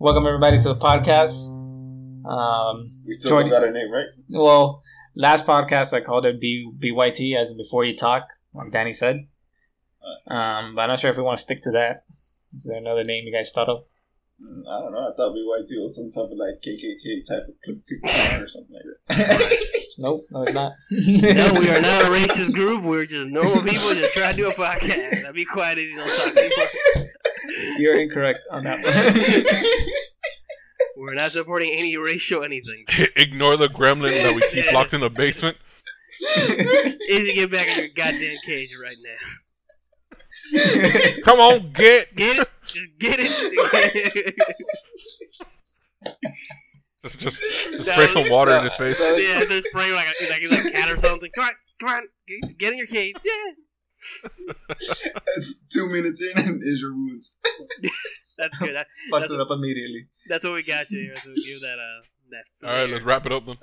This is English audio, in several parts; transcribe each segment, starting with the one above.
Welcome everybody to the podcast. Um, We still Jordan- don't got a name, right? well, last podcast I called it B BYT as in before you talk, like Danny said. Um, but I'm not sure if we want to stick to that. Is there another name you guys thought of? Mm, I don't know. I thought BYT was some type of like KKK type of cl- cl- clan or something like that. Nope, no, it's not. No, we are not a racist group. We're just normal people just trying to do a podcast. Now be quiet as you don't talk anymore. You're incorrect on that one. We're not supporting any racial anything. Ignore the gremlin that we keep locked in the basement. Izzy, get back in your goddamn cage right now. Come on, get. Get it? Just get it. Just, just, just spray some water in his face. So- yeah, just spray like a, like he's a cat or something. Come on, come on, get- get in your cage. Yeah, That's two minutes in and is your wounds. That's good. That, Fucked that's, it up immediately. that's what we got you here. So we give that uh that. All right, let's wrap it up then.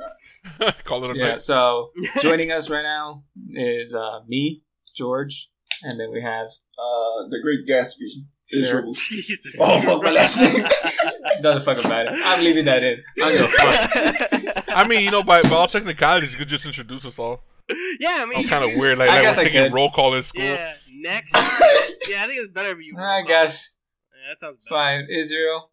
Call it a Yeah. night. So joining us right now is uh, me, George, and then we have Uh, the Great Gatsby. Israel. Jesus. Oh, fuck my last name. doesn't fuck about it. I'm leaving that in. I don't give fuck. I mean, you know, by, by all technicalities, you could just introduce us all. yeah, I mean, It's kind of weird, like, I like guess we're I taking could. roll call in school. Yeah, next. yeah, I think it's better if you. I guess Yeah, that sounds better. fine. Israel.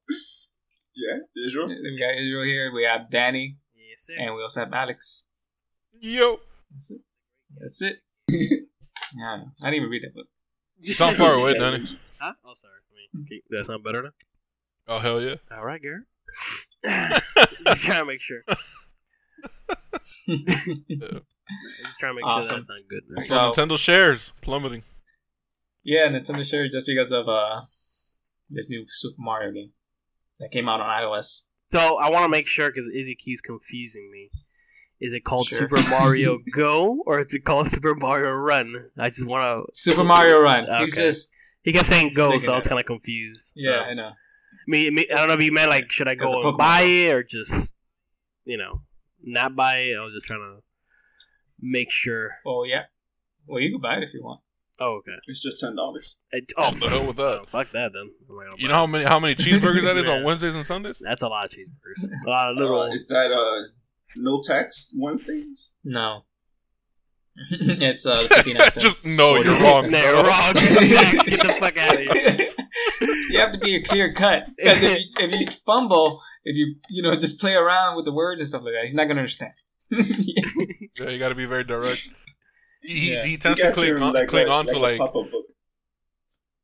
Yeah, Israel. We got Israel here. We have Danny, Yes, sir. and we also have Alex. Yo, That's it. That's it. yeah, I, know. I didn't even read that book. you sound far away, Danny. Huh? Oh, sorry. I mean, okay, that sound better now? Oh hell yeah! All right, Garrett. Just trying to make sure. Just trying to make Awesome. sure that sounds good. man. So- Nintendo shares plummeting. Yeah, Nintendo Share just because of uh this new Super Mario game that came out on iOS. So I want to make sure because Izzy keeps confusing me. Is it called Sure. Super Mario Go or is it called Super Mario Run? I just want to. Super Mario Run. He's Okay. just He kept saying Go, so I was kind of confused. yeah, Uh, I know. I mean, I don't know if you meant like, should I go and buy it or just, you know, not buy it? I was just trying to make sure. Well, yeah. Well, you can buy it if you want. Oh, okay. It's just ten dollars. Oh, the hell with that. oh, fuck that then. I'm not gonna You know how many how many cheeseburgers that is on Wednesdays and Sundays? That's a lot of cheeseburgers. A lot of little. Uh, is that uh no tax Wednesdays? No. it's uh, 59 cents. Just no, you're 49 wrong. cents. No, you're wrong. Max, get the fuck out of here. you have to be a clear cut because if you, if you fumble, if you you know just play around with the words and stuff like that, he's not gonna understand. Yeah, you got to be very direct. He, he, Yeah. he You tends to got cling on, like, cling a- on to like like a book.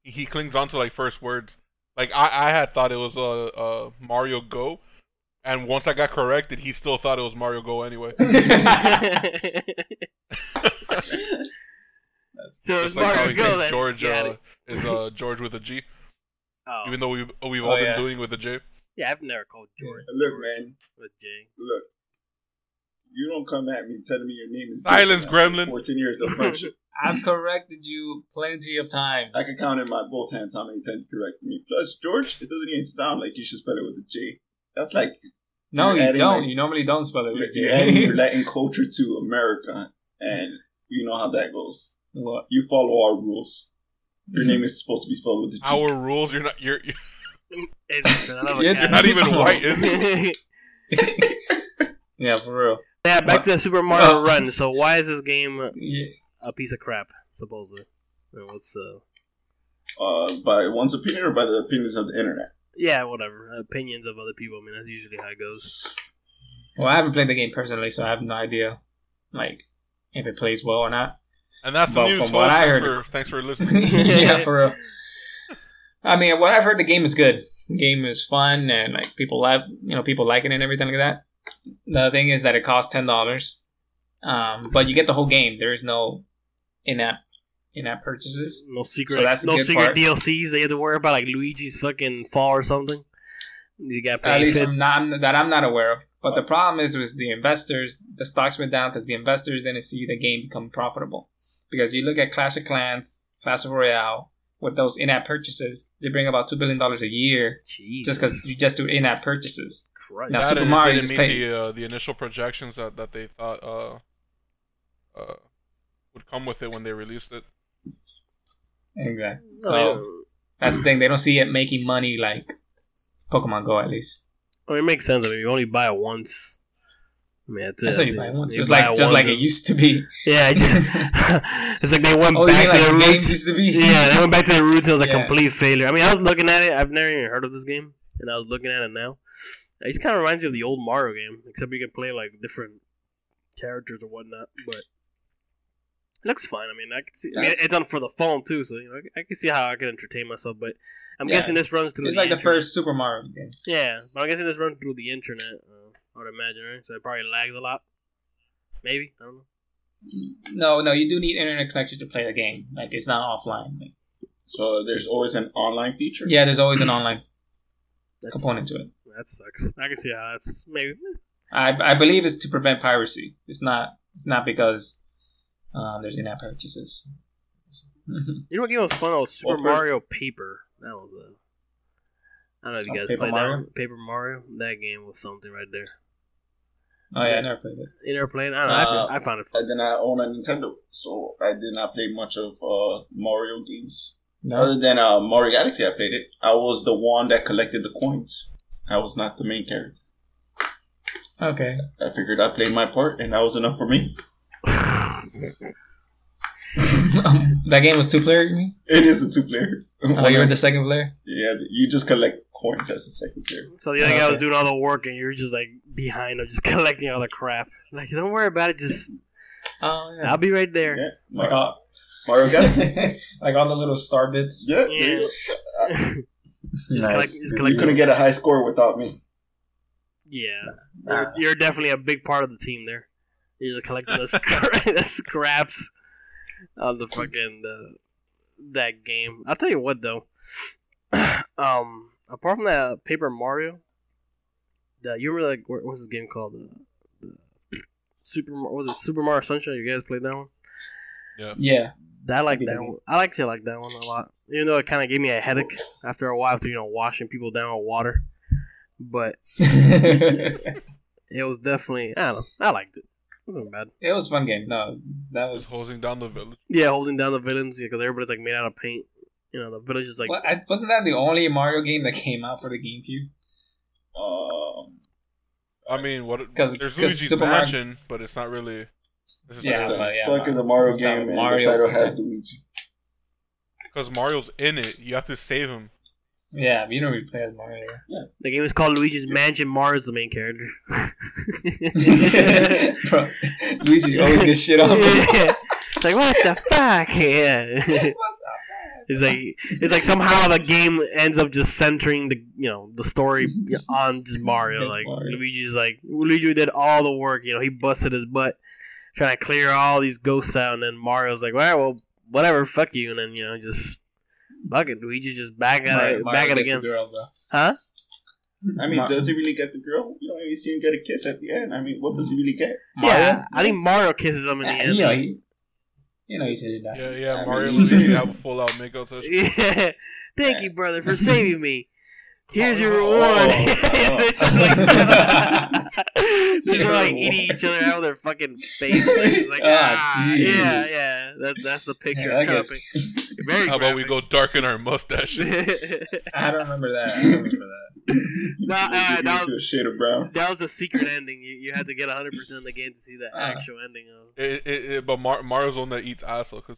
he clings on to like first words. Like I, I had thought it was uh, uh Mario Go, and once I got corrected, he still thought it was Mario Go anyway. so it's Just like Mario Go then. George Got uh, it. is uh George with a G, Oh. even though we've we've Oh, all been yeah. doing with a J. Yeah, I've never called George Look, man. with J. Look. You don't come at me telling me your name is Silence, different after gremlin. Fourteen years of friendship. I've corrected you plenty of times. I can count in my both hands how many times you corrected me. Plus, George, it doesn't even sound like you should spell it with a J. That's like No, You're you adding, don't. like- you normally don't spell it you're, with you're adding. Latin culture to America, and you know how that goes. What? You follow our rules. Your mm-hmm. name is supposed to be spelled with a G. Our rules, you're not you're It's, I love You're you're not even white. Is it? Yeah, for real. Yeah, back to Super Mario Oh. Run. So why is this game Yeah. a piece of crap? Supposedly. Uh, What's uh? uh, by one's opinion or by the opinions of the internet. Yeah, whatever. Opinions of other people. I mean, that's usually how it goes. Well, I haven't played the game personally, so I have no idea, like, if it plays well or not. And that's the news, from folks. what I Thanks heard- for, thanks for listening. yeah, for real. I mean, what I've heard, the game is good. The game is fun, and like people like, you know, people like it and everything like that. The thing is that it costs ten dollars, um, but you get the whole game. There is no in-app in-app purchases. No secret. So that's no secret part. DLCs they have to worry about, like Luigi's fucking fall or something. You got At least I'm not, that I'm not aware of. But the problem is with the investors, the stocks went down because the investors didn't see the game become profitable. Because you look at Clash of Clans, Clash of Royale, with those in-app purchases, they bring about two billion dollars a year Jesus just because you just do in-app purchases. Christ. Now, That Super Mario didn't just meet paid- the uh, the initial projections that, that they thought uh, uh, would come with it when they released it. Exactly. So I don't- that's the thing; they don't see it making money like Pokemon Go at least. I mean, it makes sense. I mean, you only buy it once. I mean, that's, That's it. what you buy it once. Just buy like just like it used to be. Yeah, just- it's like they went Oh, you back mean to like their games roots. used to be? Yeah, they went back to their roots. It was a Yeah. complete failure. I mean, I was looking at it. I've never even heard of this game, and I was looking at it now. It kind of reminds me of the old Mario game, except you can play like different characters or whatnot. But it looks fine. I mean, I can see. I mean, it's on for the phone too, so you know, I can see how I can entertain myself. But I'm Yeah. guessing this runs through. It's the like the internet. first Super Mario game. Yeah, but I'm guessing this runs through the internet. Uh, I would imagine, right? So it probably lags a lot. Maybe I don't know. No, no, you do need internet connection to play the game. Like it's not offline. Like, So there's always an online feature. yeah, there's always an online component to it. That sucks. I can see how that's maybe. I, I believe it's to prevent piracy. It's not. It's not because um, there's in-app purchases. You know what game was fun? It was Super Well, for- Mario Paper. That was a. I don't know if you Oh, guys Paper played Mario? that. Paper Mario. That game was something right there. oh yeah, I never played it. You never played? it? I don't know. Uh, I, I found it I did not own a Nintendo, so I did not play much of uh, Mario games. No. Other than uh, Mario Galaxy, I played it. I was the one that collected the coins. I was not the main character. Okay. I figured I played my part, and that was enough for me. that game was two player. You mean? It is a two player. Oh, you were the second player. yeah, you just collect coins as a second player. so the other guy was doing all the work, and you're just like behind him, just collecting all the crap. Like, don't worry about it. Just Oh yeah. I'll be right there. Yeah, Like Mar- all, Mario Galaxy. like all the little star bits. Yeah, Yeah. there you collect, you collect couldn't get a high score without me. Yeah, Uh, you're, you're definitely a big part of the team there. You're just collecting the, scra- the scraps of the fucking uh, that game. I'll tell you what though. um, apart from that Paper Mario, the you remember like what, was this game called? The, the Super was it Super Mario Sunshine? You guys played that one? Yeah. I like that that one. I actually like that one a lot. Even though it kind of gave me a headache after a while, after you know washing people down with water. But it it was definitely I don't know. I liked it. It wasn't bad. was a fun game. No, that was. Just hosing down the village. Yeah, holding down the villains Yeah, because everybody's like made out of paint. You know, the village is like What, I, wasn't that the only Mario game that came out for the GameCube? Um, I mean, what? 'Cause- there's 'cause Luigi's Super Mario- Mansion, but it's not really. This is Yeah, the but yeah, fuck is a Mario- Mario game, and Mario- the title has Luigi. because Mario's in it. You have to save him. Yeah, you don't really play as Mario. the game is called Luigi's Mansion. Mario's the main character. Bro, Luigi always gets shit on. Yeah. It's like what the fuck? Yeah. It's like it's like somehow the game ends up just centering the you know the story on just Mario. Like Mario. Luigi's like Luigi did all the work. You know he busted his butt trying to clear all these ghosts out, and then Mario's like, well, well, whatever, fuck you, and then you know just fuck it. Luigi just back at Mario- it, Mario back at it again. Girl. Huh? I mean, Mar- does he really get the girl? You don't even see him get a kiss at the end. I mean, what does he really get? Yeah, I think Mario kisses him in the Yeah, end. you know, he, you know, he said it. Yeah, yeah. I Mario mean, Luigi have a full out makeout session. Yeah. Thank you, brother, for saving me. Here's your Oh, reward. oh, They sound like- They're like eating each other out of their fucking face. Like, it's Ah, ah, yeah, yeah. That, that's the picture. Yeah, I guess. Very How about we go darken our mustaches? I don't remember that. I don't remember that. no, uh, that, to a was, shade of brown. that was the secret ending. You, you had to get 100% of the game to see the Ah. actual ending of It, it, it, but Mar- Mario's the that eats ass, because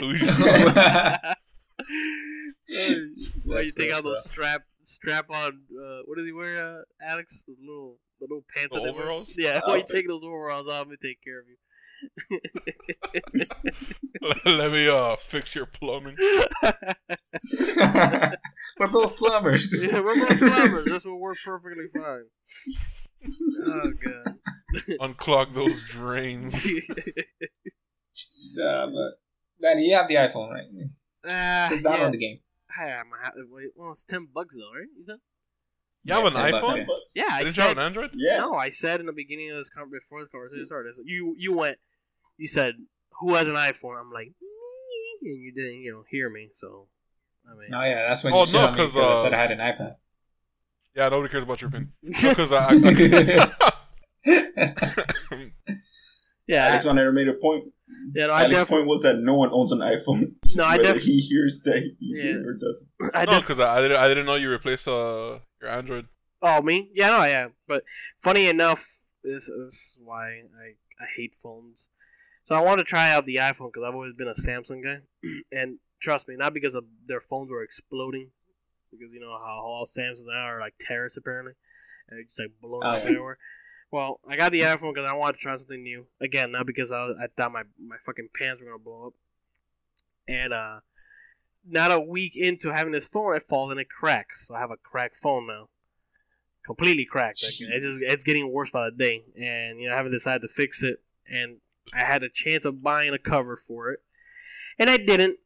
Luigi. Why you That's take gross, out those strap strap on? Uh, what does he wear, uh, Alex? The little the little pants. The that they wear? overalls? Yeah, why you Outfit. take those overalls off and take care of you? Let me uh fix your plumbing. We're both plumbers. yeah, we're both plumbers. This will work perfectly fine. Oh god. Unclog those drains. Yeah, but Daddy, you have the iPhone, right? Ah, Just download yeah. the game. Hi, I'm ha- wait, well, it's ten bucks though, right? You said? You have an 10 bucks, iPhone? yeah. Yeah, I Didn't you have said. an Android? Yeah. No, I said in the beginning of this con- before this conversation started. I You you went, you said, "Who has an iPhone?" I'm like, me, and you didn't, you know, hear me. So, I mean, Oh yeah, that's when Oh, you shit no, on me 'cause, because I uh, said I had an iPad. Yeah, nobody cares about your opinion. Because I, I, yeah, Alex on there made a point. Yeah, no, I Alex's definitely. point was that no one owns an iPhone. No, I whether def- he hears that he Yeah. or doesn't. I no, because I, I didn't I didn't know you replaced uh your Android. Oh, me? Yeah, no, yeah. But funny enough, this, this is why I, I hate phones. So I wanted to try out the iPhone because I've always been a Samsung guy. and trust me, not because of their phones were exploding, because you know how all Samsungs now are like terrorists apparently, and they're just like blowing Oh, up yeah. everywhere. Well, I got the iPhone because I wanted to try something new. Again, not because I, was, I thought my, my fucking pants were gonna blow up. And uh, not a week into having this phone, it falls and it cracks. So I have a cracked phone now completely cracked. Like, it's just it's getting worse by the day, and you know I haven't decided to fix it. And I had a chance of buying a cover for it, and I didn't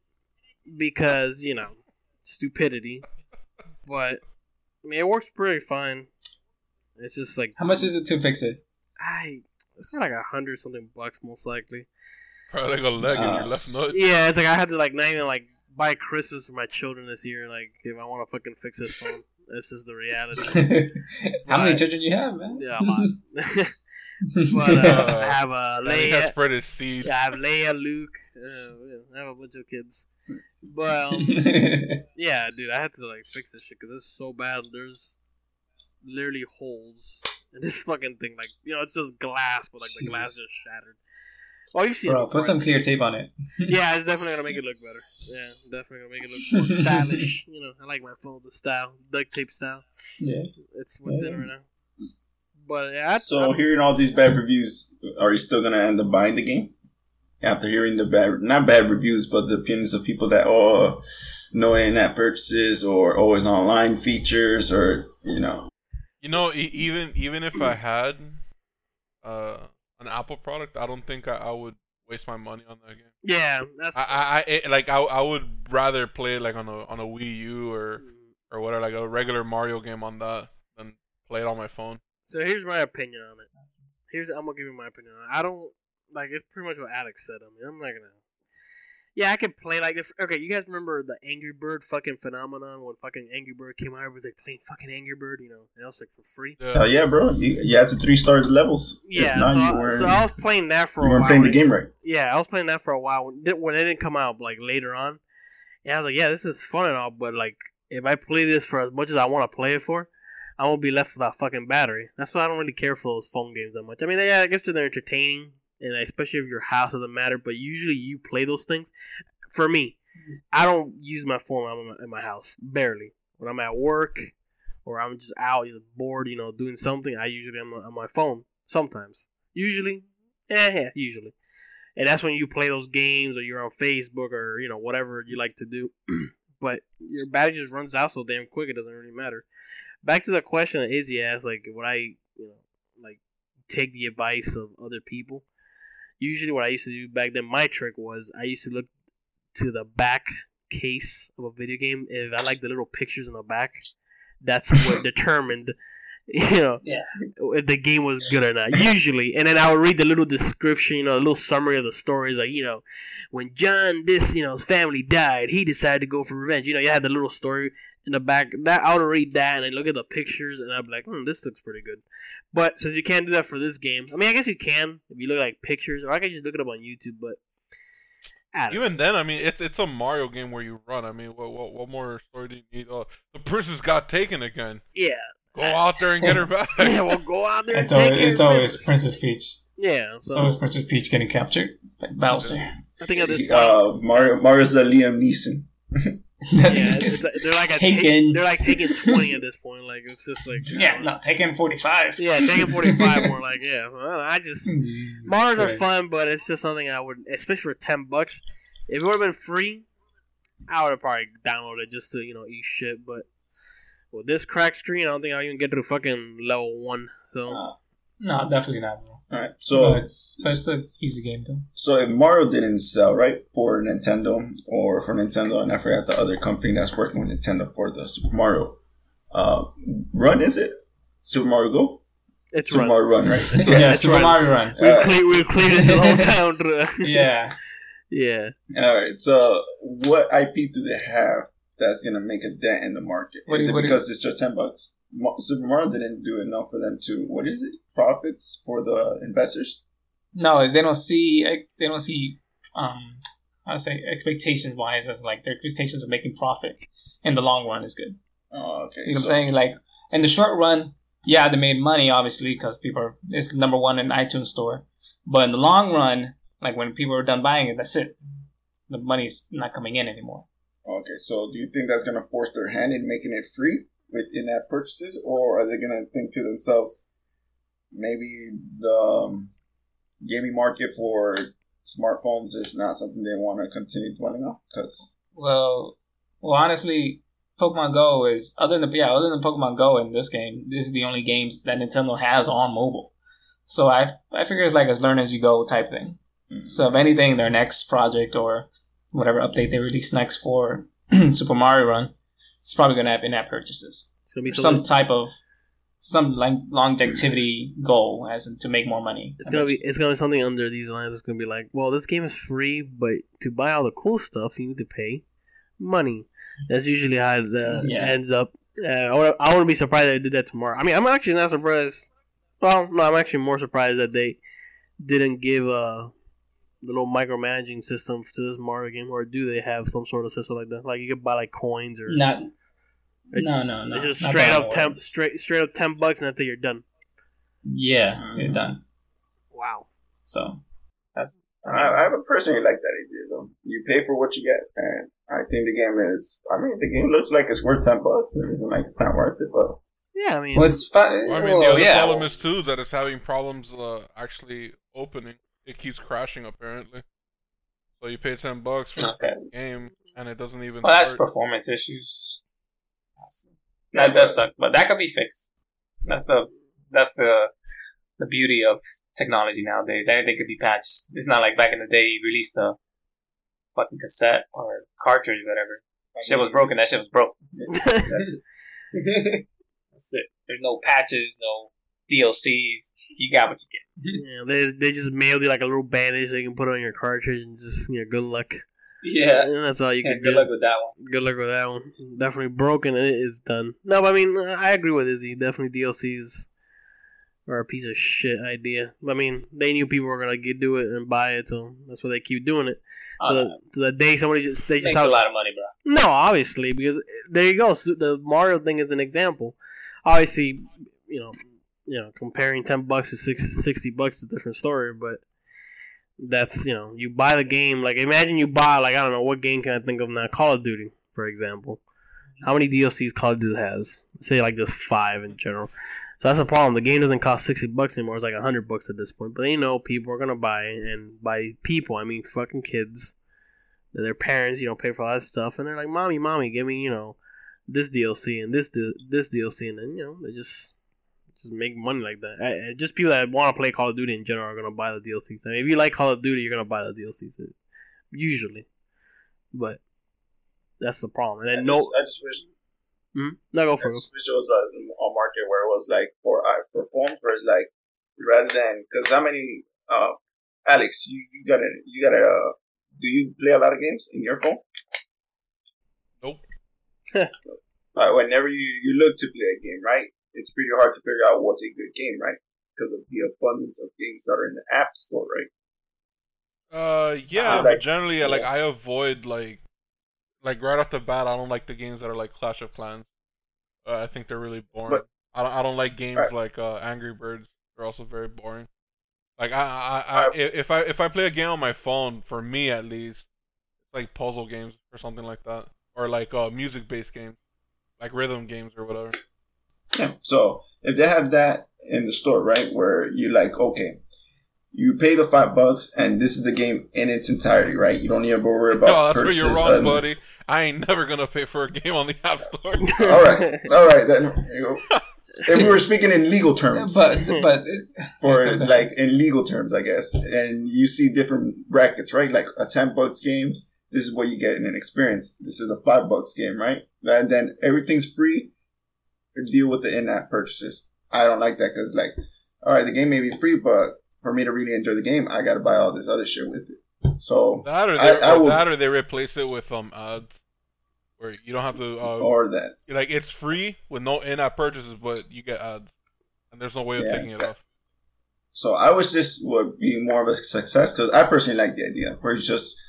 because you know stupidity. But I mean, it works pretty fine. It's just like How much is it to fix it? I. It's probably like a hundred something bucks, most likely. Probably like a leg in your Uh, left nut. Yeah, it's like I had to like not even like buy Christmas for my children this year. Like if I want to fucking fix this phone, this is the reality. How many Right. children you have, man? Yeah, a lot. but uh, I have a Daddy has Leia. spread his seed. Yeah, I have Leia, Luke. Uh, I have a bunch of kids. But um, yeah, dude, I had to like fix this shit because it's so bad. There's literally holes in this fucking thing. Like you know, it's just glass, but like the glass Jesus. just shattered. Oh, you've seen it Bro, put some clear tape on it. Yeah, it's definitely gonna make it look better. Yeah, definitely gonna make it look more stylish. You know, I like my phone the style, duct tape style. Yeah. It's what's in right now. But yeah, I, So hearing all these bad reviews, are you still gonna end up buying the game? After hearing the bad, not bad reviews, but the opinions of people that oh, no in-app purchases or always online features, or you know, You know, e- even even if I had uh, an Apple product, I don't think I, I would waste my money on that game. yeah, that's I, I, I it, like I, I would rather play like on a on a Wii U or or whatever, like a regular Mario game on that than play it on my phone. So here's my opinion on it. Here's I'm gonna give you my opinion on it. I don't like it's pretty much what Alex said. I mean, I'm not gonna. Yeah, I could play like if okay. You guys remember the Angry Bird fucking phenomenon when fucking Angry Bird came out? Everybody was like playing fucking Angry Bird, you know, and that was like for free. Yeah. uh, yeah, bro, you, you had to three star the levels. Yeah, not, so, you I, weren't, so I was playing that for you a weren't while. playing the game right. Yeah, I was playing that for a while when, when it didn't come out, like later on. And I was like, yeah, this is fun and all, but like if I play this for as much as I want to play it for, I won't be left without fucking battery. That's why I don't really care for those phone games that much. I mean, yeah, I guess they're entertaining, and especially if your house doesn't matter. But usually, you play those things. For me, I don't use my phone in my, house. Barely. When I'm at work or I'm just out, either bored, you know, doing something, I usually am on my phone. Sometimes. Usually, eh, yeah, usually. And that's when you play those games or you're on Facebook or, you know, whatever you like to do. but your battery just runs out so damn quick, it doesn't really matter. Back to the question that Izzy asked, like, would I, you know, like, take the advice of other people? Usually, what I used to do back then, my trick was I used to look to the back case of a video game. If I like the little pictures in the back, that's what determined, you know, Yeah. if the game was good or not. Usually, and then I would read the little description, you know, a little summary of the stories, like you know, when John this, you know, family died, he decided to go for revenge. You know, you had the little story in the back. That I'll read that and then look at the pictures, and I'd be like, hmm, this looks pretty good. But since you can't do that for this game, I mean, I guess you can if you look at like pictures, or I can just look it up on YouTube. But I know. Even then, I mean, it's it's a Mario game where you run. I mean, what what, what more story do you need? Oh, the princess got taken again. yeah, Go out there and get her back. yeah, well, go out there It's take always, care it's always. Princess Peach. Yeah, It's always Princess Peach getting captured by Bowser. I think at this point, Uh, Mario, Mario's the Liam Neeson. yeah, it's, it's- they're like a Taken. Take, they're like taking twenty at this point. Like it's just like yeah, no, taking 45. yeah, taking forty five more. Like yeah, so I, I just Jesus Mars are fun, but it's just something I would, especially for ten bucks. If it would have been free, I would have probably downloaded it just to you know eat shit. But with this crack screen, I don't think I'll even get to fucking level one. So Uh, no, definitely not. Bro. All right, but so it's but it's an easy game too. so if Mario didn't sell right for Nintendo or for Nintendo, and I forgot the other company that's working with Nintendo for the Super Mario uh, Run, is it Super Mario Go? it's Super run. Mario Run, right? yeah, it's Super run. Mario Run. We've, Uh, cleared, we've cleared this the whole town. Yeah, yeah. All right. So, what IP do they have that's gonna make a dent in the market? What do is you- it what do you- because it's just ten bucks? Super Mario didn't do enough for them to what is it? Profits for the investors. No, they don't see they don't see um I would say expectations wise as like their expectations of making profit in the long run is good. Oh, okay. You know what I'm saying? Like in the short run, yeah, they made money obviously because people are it's number one in iTunes store. But in the long run, like when people are done buying it, that's it. The money's not coming in anymore. Okay, so do you think that's gonna force their hand in making it free with in-app purchases, or are they gonna think to themselves, maybe the um, gaming market for smartphones is not something they want to continue dwelling on? Because Well, well, honestly, Pokemon Go is other than yeah, other than Pokemon Go in this game, this is the only games that Nintendo has on mobile. So I I figure it's like a learn as you go type thing. So if anything, their next project or whatever update they release next for Super Mario Run, it's probably gonna have in-app purchases, It's gonna be some type of some like longevity goal as in to make more money. It's gonna be it's gonna be something under these lines. It's gonna be like, well, this game is free, but to buy all the cool stuff, you need to pay money. That's usually how it uh, Yeah. ends up. Uh, I wouldn't- I wouldn't be surprised if they did that tomorrow. I mean, I'm actually not surprised. Well, no, I'm actually more surprised that they didn't give a little micromanaging system to this Mario game, or do they have some sort of system like that? Like you could buy like coins or not. It's no, just- no, no. It's just straight up ten, straight straight up ten bucks, and that's it. You're done. Yeah, you're done. Wow. So that's I, I would personally like that idea though. You pay for what you get, and I think the game is. I mean, the game looks like it's worth ten bucks. It isn't like it's not worth it, but Yeah, I mean, well, it's fun. Well, I mean, well, the other yeah, problem is too that it's having problems uh, actually opening. It keeps crashing apparently. So you pay ten bucks for Okay. the game, and it doesn't even. Well, that's start. performance issues. That does suck, but that could be fixed. That's the that's the the beauty of technology nowadays. Anything could be patched. It's not like back in the day you released a fucking cassette or cartridge, whatever. Shit was broken. That shit was broke. that's it. that's it. There's no patches, no DLCs. You got what you get. Yeah, they they just mailed you like a little bandage so you can put it on your cartridge and just you know good luck. Yeah. And that's all you yeah can good do. Good luck with that one. Good luck with that one. Definitely broken. It is done. No, but I mean I agree with Izzy. Definitely DLCs are a piece of shit idea. I mean they knew people were gonna get do it and buy it, so that's why they keep doing it. Uh, to, the, to the day somebody just they just makes a lot of money, bro. No, obviously, because there you go. So the Mario thing is an example. Obviously, you know, you know, comparing ten bucks to six, 60 bucks is a different story. But that's you know, you buy the game. Like imagine you buy like I don't know what game can I think of now? Call of Duty, for example. How many DLCs Call of Duty has? Say like just five in general. So that's the problem. The game doesn't cost sixty bucks anymore. It's like hundred bucks at this point. But they know people are gonna buy and by people I mean fucking kids that their parents, you know, pay for all that stuff, and they're like, "Mommy, mommy, give me, you know, this DLC and this this DLC," and then you know they just just make money like that. I, I- just people that want to play Call of Duty in general are gonna buy the DLCs. I mean, if you like Call of Duty, you're gonna buy the DLCs usually, but that's the problem. And I no, just, I just wish hmm? no go for I it. just wish it was a, a market where it was like for uh, for phones, where it's like rather than because how many uh Alex, you you got to you got to uh, do you play a lot of games in your phone? Nope. Uh, whenever you, you look to play a game, right? It's pretty hard to figure out what's a good game, right? Because of the abundance of games that are in the app store, right? Uh, yeah, Uh, but like- generally, like. I avoid like, like right off the bat, I don't like the games that are like Clash of Clans. Uh, I think they're really boring. But- I don't. I don't like games Right. like uh, Angry Birds. They're also very boring. Like I, I, I, i- if I if I play a game on my phone, for me at least, like puzzle games or something like that, or like uh, music based games, like rhythm games or whatever. Yeah. So if they have that in the store, right, where you're like, okay, you pay the five bucks and this is the game in its entirety, right? You don't need to worry about No, that's where you're wrong, and- buddy. I ain't never gonna pay for a game on the App Store. All right, all right. Then you know, if we were speaking in legal terms, But but it, for like in legal terms, I guess, and you see different brackets, right? Like a ten bucks games, this is what you get in an experience. This is a five bucks game, right? And then everything's free. Deal with the in-app purchases. I don't like that because, like, all right, the game may be free, but for me to really enjoy the game, I got to buy all this other shit with it. So That or they, I or would- that or they replace it with um ads, where you don't have to. Uh, or that. like it's free with no in-app purchases, but you get ads, and there's no way of Yeah. taking it off. So I wish this would be more of a success because I personally like the idea where it's just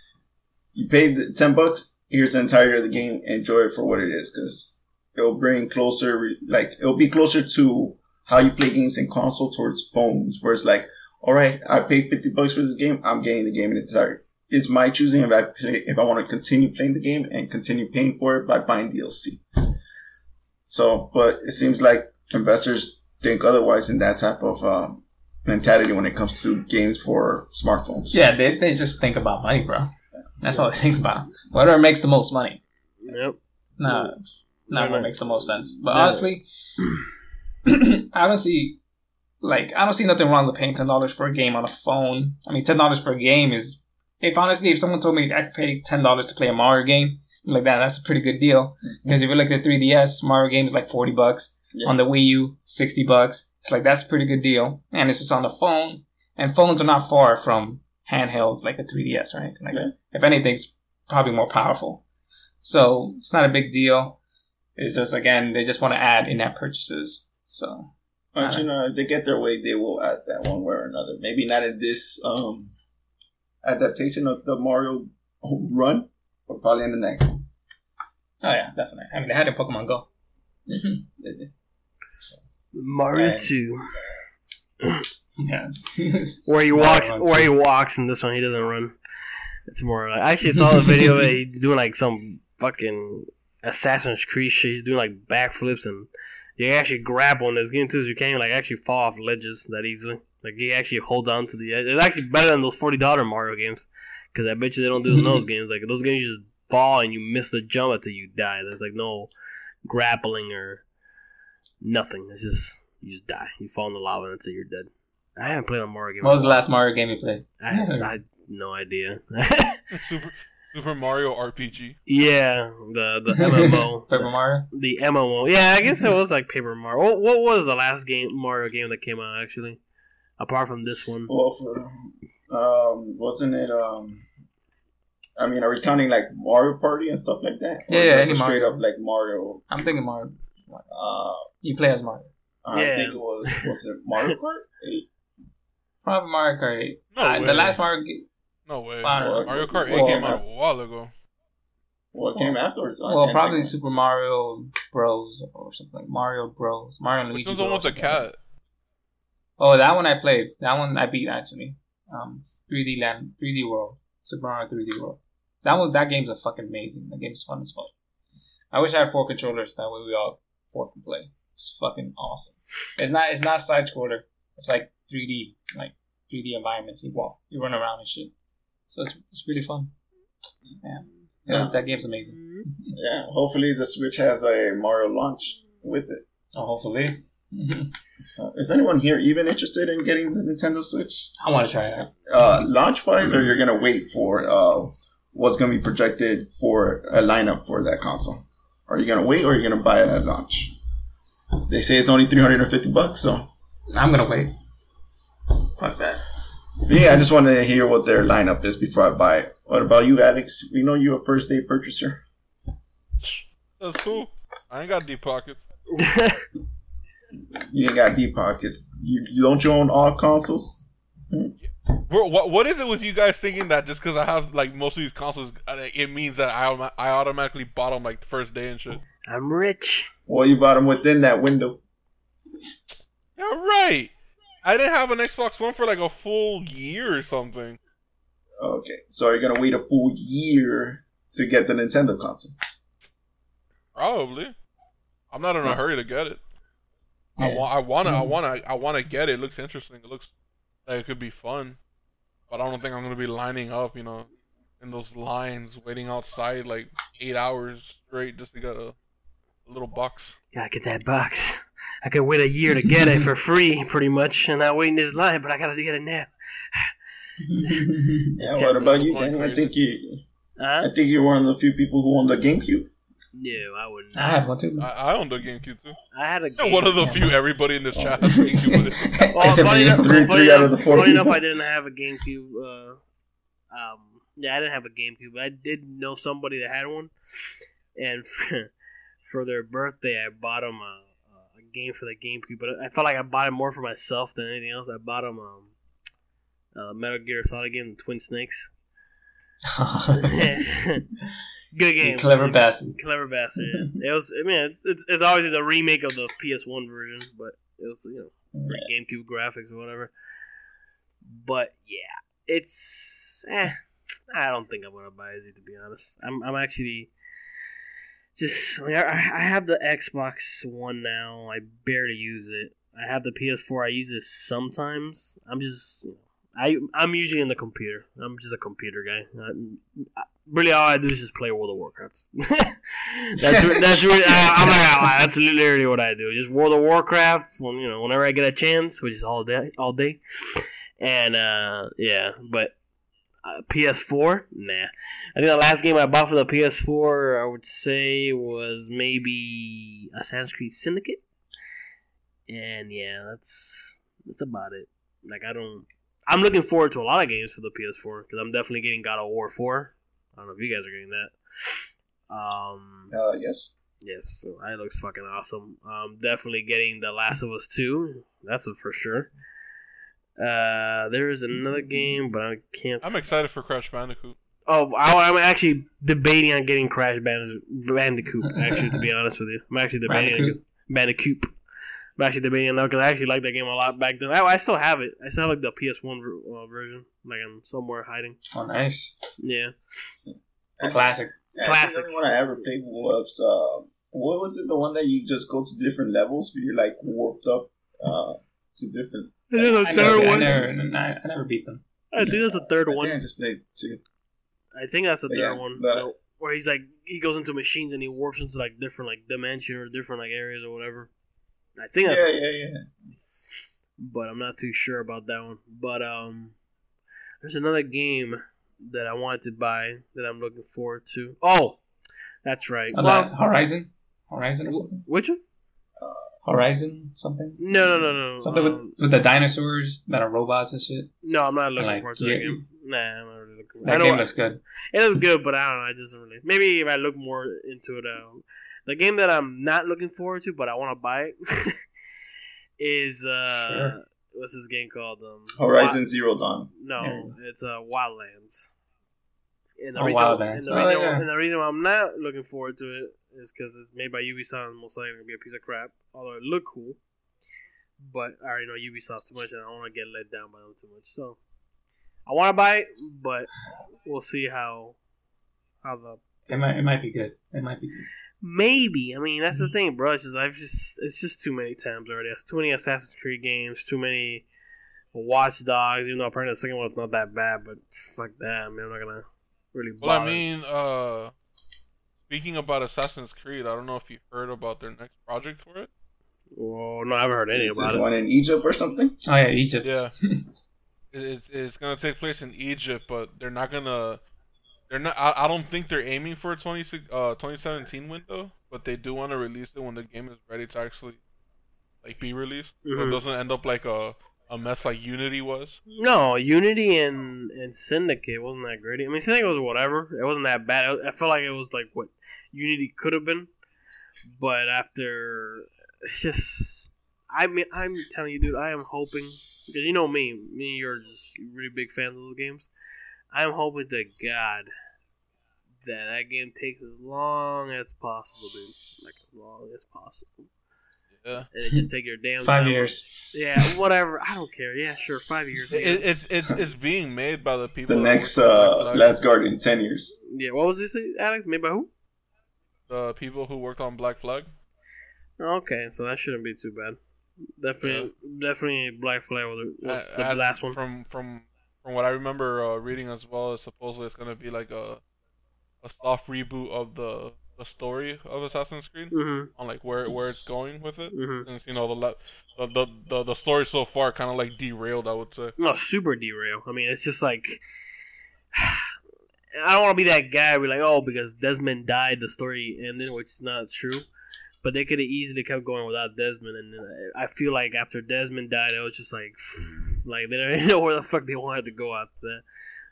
you pay the ten bucks. Here's the entirety of the game. Enjoy it for what it is because it'll bring closer, like it'll be closer to how you play games in console towards phones, where it's like, all right, I paid fifty bucks for this game. I'm getting the game in its entirety. It's my choosing if I play, if I want to continue playing the game and continue paying for it by buying DLC. So, but it seems like investors think otherwise in that type of um, mentality when it comes to games for smartphones. Yeah, they, they just think about money, bro. That's all they think about. Whatever makes the most money. Yep. No, not Yeah. what makes the most sense. But Yeah. honestly, I don't see like I don't see nothing wrong with paying ten dollars for a game on a phone. I mean, ten dollars for a game is if honestly, if someone told me I could pay ten dollars to play a Mario game, I'm like that, that's a pretty good deal. Mm-hmm. Because if you look at the 3DS, Mario games like forty bucks. Yeah. On the Wii U, sixty bucks. It's like that's a pretty good deal, and it's just on the phone. And phones are not far from handhelds like a 3DS or anything like Yeah. that. If anything, it's probably more powerful. So it's not a big deal. It's just again they just want to add in-app purchases. So But you know, if they get their way, they will add that one way or another. Maybe not in this um, adaptation of the Mario run, but probably in the next. one. oh yeah, definitely. I mean they had it in Pokemon Go. Mario Yeah. Two, yeah. where he walks, where he walks, and this one he doesn't run. It's more like I actually saw the video where he's doing like some fucking Assassin's Creed shit. He's doing like backflips and you actually grab on this game too. So you can't like actually fall off ledges that easily. Like you actually hold on to the edge. It's actually better than those forty dollar Mario games because I bet you they don't do it in those mm-hmm. games. Like those games, you just fall and you miss the jump until you die. There's like no grappling or nothing. It's just you just die. You fall in the lava until you're dead. I haven't played a Mario game. What was the last Mario game you played? I, I had no idea. Super Super Mario RPG. yeah, the the MMO, Paper Mario. the MMO. Yeah, I guess it was like Paper Mario. What, what was the last game Mario game that came out actually? Apart from this one, Well, for um, wasn't it? Um, I mean, are we counting like Mario Party and stuff like that? Or Yeah, yeah, any a straight Mario. up like Mario. I'm thinking Mario. Uh, You play as Mario. I Yeah. think it was was it Mario Kart? Eight? Probably Mario Kart 8. No Uh, way. the last Mario game. No way. Well, Mario Kart 8 well, came out a while ago. What came afterwards? I Well, probably think. Super Mario Bros. or something. like Mario Bros. Mario and Which Luigi. one's the one Bros. with the like cat? Oh, that one I played. That one I beat actually. Um, 3D Land, 3D World, Super Mario 3D World. That one, that game's a fucking amazing. That game's fun as fuck. I wish I had four controllers. That way we all four can play. It's fucking awesome. It's not. It's not side scroller. It's like 3D, like 3D environments. You walk, you run around and shit. So it's, it's really fun. Yeah, Yeah. that game's amazing. Yeah, hopefully the Switch has a Mario launch with it. Oh, hopefully. So, is anyone here even interested in getting the Nintendo Switch? I want to try it. Uh, launch wise, or you're gonna wait for uh, what's gonna be projected for a lineup for that console? Are you gonna wait, or are you gonna buy it at launch? They say it's only three hundred and fifty bucks, so I'm gonna wait. Fuck that. Yeah. I just want to hear what their lineup is before I buy it. What about you, Alex? We know you're a first day purchaser. That's cool. I ain't got deep pockets. You ain't got deep pockets. You, you don't you own all consoles? Bro, what what is it with you guys thinking that just because I have like most of these consoles, uh, it means that I I automatically bought them like the first day and shit? I'm rich. Well, you bought them within that window. Yeah, right. I didn't have an Xbox One for like a full year or something. Okay, so are you're gonna wait a full year to get the Nintendo console. Probably. I'm not in a hurry to get it. I Yeah. want. I want to. I Mhm. want to. I want to get it. It looks interesting. It looks like it could be fun. But I don't think I'm gonna be lining up. You know, in those lines, waiting outside like eight hours straight just to get a, a little box. Gotta get that box. I could wait a year to get it for free, pretty much, and not wait in this line, but I gotta get it now. Yeah, what about you, Going Danny? I think you, Huh? I think you're one of the few people who own the GameCube. No, I wouldn't. I have one too. I, I own the GameCube too. I had a Yeah, game. one of the few everybody in this chat has GameCube with it. Well, Except funny enough, Three- funny three out enough- of the four funny enough. I didn't have a GameCube. Uh, um, yeah, I didn't have a GameCube. but I did know somebody that had one, and for, for their birthday, I bought them a, a game for the GameCube, but I felt like I bought it more for myself than anything else. I bought them um, uh, Metal Gear Solid game, Twin Snakes. Good game. Clever bastard. Clever bastard. Yeah. it was. I mean, it's, it's it's obviously the remake of the PS1 version, but it was you know for GameCube graphics or whatever. But yeah, it's. Eh, I don't think I'm gonna buy it to be honest. I'm I'm actually just. I, I I have the Xbox One now. I barely use it. I have the PS4. I use it sometimes. I'm just. I I'm usually in the computer. I'm just a computer guy. I, really, all I do is just play World of Warcraft. that's that's really I, I'm not gonna lie. That's literally what I do. Just World of Warcraft. When you know, whenever I get a chance, which is all day, all day. And uh, yeah, but uh, PS4, nah. I think the last game I bought for the PS4, I would say, was maybe Assassin's Creed Syndicate. And yeah, that's that's about it. Like I don't. I'm looking forward to a lot of games for the PS4 because I'm definitely getting God of War 4. I don't know if you guys are getting that. Um, Uh, yes. yes, so that looks fucking awesome. Um, definitely getting The Last of Us 2. That's a for sure. Uh, there is another game, but I can't. I'm excited for Crash Bandicoot. Oh, I, I'm actually debating on getting Crash Band- Bandicoot. Actually, to be honest with you, I'm actually debating Bandicoot? Bandicoot. I'm actually debating now because I actually liked that game a lot back then. I, I still have it. I still have like the PS1 uh, version, like I'm somewhere hiding. Oh, nice. Yeah, Classic. I Classic. The only one I ever played was uh, what was it? The one that you just go to different levels, where you're like warped up uh, to different. And then the I third never, I one. never, I never beat them. I think that's the third I one. I just played two. I think that's the But third yeah, one. but- where he's like he goes into machines and he warps into like different like dimension or different like areas or whatever. I think Yeah, that's yeah, yeah. but I'm not too sure about that one. But um, there's another game that I wanted to buy that I'm looking forward to. Oh, that's right. Oh, well, that Horizon? Horizon or something? which one? Horizon something? No, no, no, no. Something um, with, with the dinosaurs that are robots and shit. No, I'm not looking Like, forward to that yeah. game. Nah, I'm not really looking. That I know game looks good. it is good, but I don't know. I just don't really. Maybe if I look more into it, uh, the game that I'm not looking forward to, but I want to buy it, is uh, Sure. what's this game called? Um, Horizon Zero Dawn. No, Yeah. it's uh, Wildlands. And the Oh, reason, Wildlands. And the, Oh, reason, yeah. and the reason why I'm not looking forward to it is because it's made by Ubisoft and most likely gonna be a piece of crap. Although it looked cool, but I already know Ubisoft too much, and I don't want to get let down by them too much. So I want to buy it, but we'll see how how the It might, it might be good. It might be good. maybe. I mean, that's the thing, bro. It's just I've just it's just too many times already. It's too many Assassin's Creed games, too many Watch Dogs. Even though apparently the second one's not that bad, but fuck that. I mean, I'm not gonna really. Well, I mean, uh, speaking about Assassin's Creed, I don't know if you heard about their next project for it. Oh no, I haven't heard anything Is about this it. one in Egypt or something? Oh, yeah, Egypt. Yeah, it's it's gonna take place in Egypt, but they're not gonna. They're not. I, I don't think they're aiming for a 20, uh, 2017 window, but they do want to release it when the game is ready to actually, like, be released. So Mhm. it doesn't end up like a a mess like Unity was. No, Unity and and Syndicate wasn't that great. I mean, Syndicate was whatever. It wasn't that bad. I felt like it was like what Unity could have been, but after it's just, I mean, I'm telling you, dude, I am hoping because you know me, me, and you're just really big fans of those games. I'm hoping to God that that game takes as long as possible, dude. Like as long as possible, Yeah, and then just take your damn Five time. years. Yeah, whatever. I don't care. Yeah, sure. Five years. it, it- it's it's it's being made by the people. The next work for Black uh, Flag. Last Guardian, ten years. Yeah, what was this, Alex? Made by who? the people who worked on Black Flag. Okay, so that shouldn't be too bad. Definitely, definitely Black Flag was, was Uh, the and last one. From from from what I remember uh, reading as well, is supposedly it's gonna be like a a soft reboot of the the story of Assassin's Creed Mm-hmm. on like where where it's going with it. Mm-hmm. Since you know the le- the the the, the story so far kind of like derailed, I would say. No, super derail. I mean, it's just like I don't want to be that guy. Be like, oh, because Desmond died, the story ended, which is not true. But they could have easily kept going without Desmond, and I feel like after Desmond died, it was just like, like they don't even know where the fuck they wanted to go after that.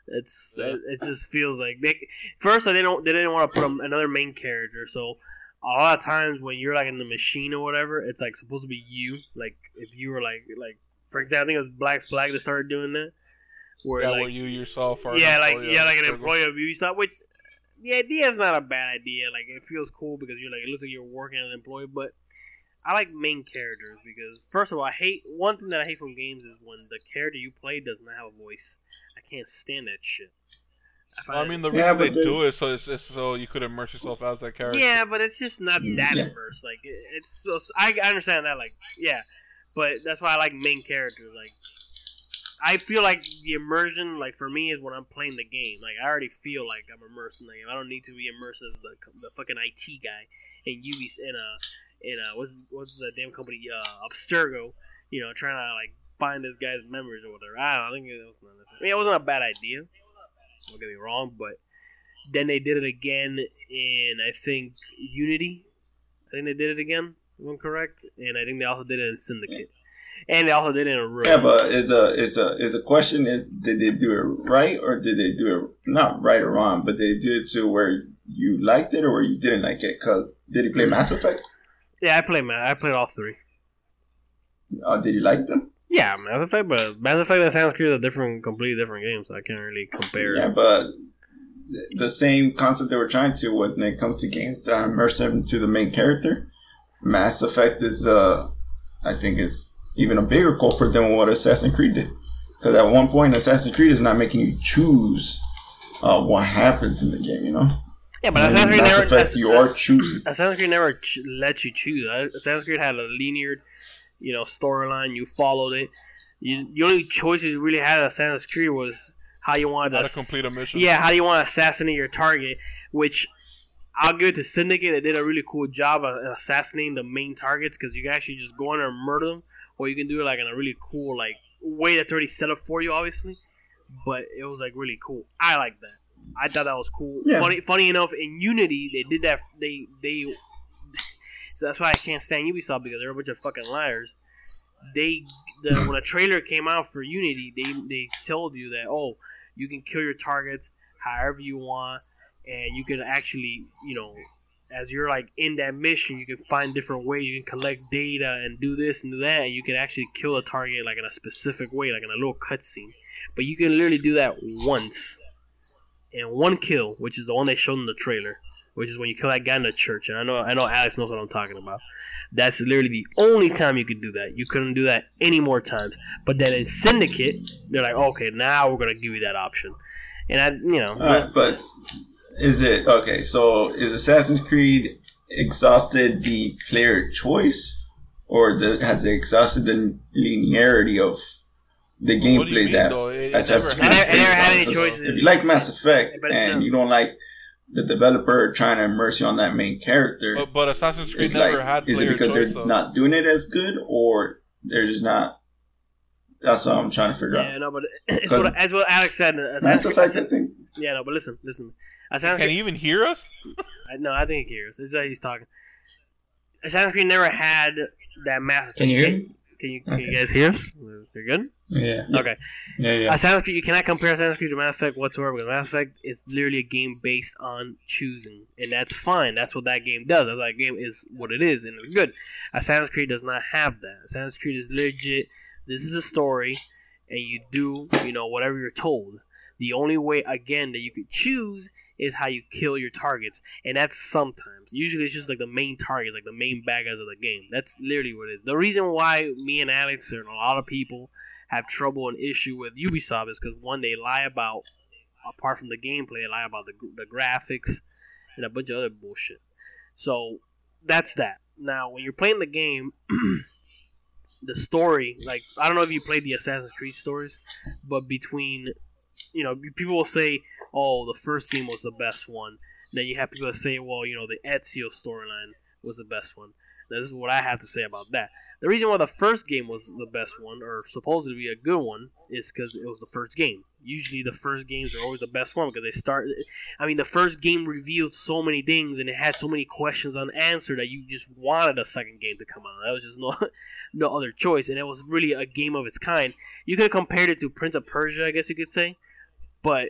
It's Yeah. it, it just feels like they first they don't they didn't want to put another main character, so a lot of times when you're like in the machine or whatever, it's like supposed to be you. Like if you were like like for example, I think it was Black Flag that started doing that. Where yeah, like where you yourself are. yeah, like yeah, like an employee of Ubisoft, which the idea is not a bad idea. Like it feels cool because you're like it looks like you're working as an employee, but I like main characters because first of all, I hate one thing that I hate from games is when the character you play does not have a voice. I can't stand that shit. I, Well, I mean, the Yeah, reason they but do it so it's just so you could immerse yourself as that character. Yeah, but it's just not mm, that Yeah. immersed. Like it, it's so I, I understand that. Like yeah, but that's why I like main characters. Like I feel like the immersion, like for me, is when I'm playing the game. Like I already feel like I'm immersed in the game. I don't need to be immersed as the the fucking IT guy in Ubisoft in a in a what's what's the damn company uh Abstergo. You know, trying to like find this guy's memories or whatever. I don't think it was necessary. I mean, it wasn't a bad idea. Don't get me wrong, but then they did it again in I think Unity. I think they did it again. If I'm correct, and I think they also did it in Syndicate, and they also did it in Rogue. Yeah, but is a is a is a question is did they do it right or did they do it not right or wrong, but they did it to where you liked it or where you didn't like it? Cause did you play Mass Effect? Yeah, I played man. I played all three. Uh, did you like them? Yeah, Mass Effect, but Mass Effect and Assassin's Creed are different, completely different games. So I can't really compare. Yeah, but the same concept they were trying to with when it comes to games to immerse them to the main character. Mass Effect is, uh, I think, it's even a bigger culprit than what Assassin's Creed did. Because at one point, Assassin's Creed is not making you choose uh, what happens in the game. You know, yeah, but And Assassin's Creed Mass never. Effect, Ass- you are choosing. Assassin's Creed never ch- let you choose. Assassin's Creed had a linear, you know, storyline. You followed it. You, the only choices you really had in Assassin's Creed was how you wanted How to to complete a mission. Yeah, how do you want to assassinate your target? Which I'll give it to Syndicate. They did a really cool job of assassinating the main targets because you can actually just go in there and murder them, or you can do it like in a really cool like way that's already set up for you, obviously. But it was like really cool. I like that. I thought that was cool. Yeah. Funny, funny enough, in Unity they did that. They they. so that's why I can't stand Ubisoft because they're a bunch of fucking liars. They the when a trailer came out for Unity, they they told you that oh you can kill your targets however you want and you can actually you know as you're like in that mission you can find different ways you can collect data and do this and do that and you can actually kill a target like in a specific way like in a little cutscene but you can literally do that once and one kill which is the one they showed in the trailer which is when you kill that guy in the church. And i know i know alex knows what i'm talking about. That's literally the only time you could do that. You couldn't do that any more times. But then in syndicate they're like okay now we're gonna give you that option. And i you know. But is it okay? So is Assassin's Creed exhausted the player choice, or the, has it exhausted the linearity of the What gameplay mean, that though? It, it Assassin's never Creed I never- I based never had on? any 'Cause choices. If you like Mass Effect and um, you don't like the developer trying to immerse you on that main character, But, but Assassin's Creed never like, had is it because choice. they're though. not doing it as good, or they're just not? That's what I'm trying to figure Yeah, out. Yeah, no, but it's what, as what Alex said. Mass Assassin's Effect, I Creed, think. yeah, no, but listen, listen. Assassin's Can Creed, he even hear us? I- no, I think he hears. This is how he's talking. Assassin's Creed never had that massive. Can you hear? Can you, can you guys hear us? You're good. Yeah. Yeah. Okay. Yeah, yeah. Uh, Assassin's Creed, you cannot compare Assassin's Creed to Mass Effect whatsoever because Mass Effect is literally a game based on choosing, and that's fine. That's what that game does. That game is what it is, and it's good. Assassin's Creed does not have that. Assassin's Creed is legit. This is a story, and you do you know whatever you're told. The only way again that you could choose is how you kill your targets, and that's sometimes. Usually, it's just like the main targets, like the main bad guys of the game. That's literally what it is. The reason why me and Alex and a lot of people have trouble and issue with Ubisoft is because one, they lie about apart from the gameplay, they lie about the the graphics and a bunch of other bullshit. So that's that. Now, when you're playing the game, the story, like I don't know if you played the Assassin's Creed stories, but between you know, people will say, "Oh, the first game was the best one." Then you have people that say, "Well, you know, the Ezio storyline was the best one." This is what I have to say about that. The reason why the first game was the best one, or supposed to be a good one, is because it was the first game. Usually, the first games are always the best one because they start. I mean, the first game revealed so many things and it had so many questions unanswered that you just wanted a second game to come out. That was just no, no other choice, and it was really a game of its kind. You could have compared it to Prince of Persia, I guess you could say, but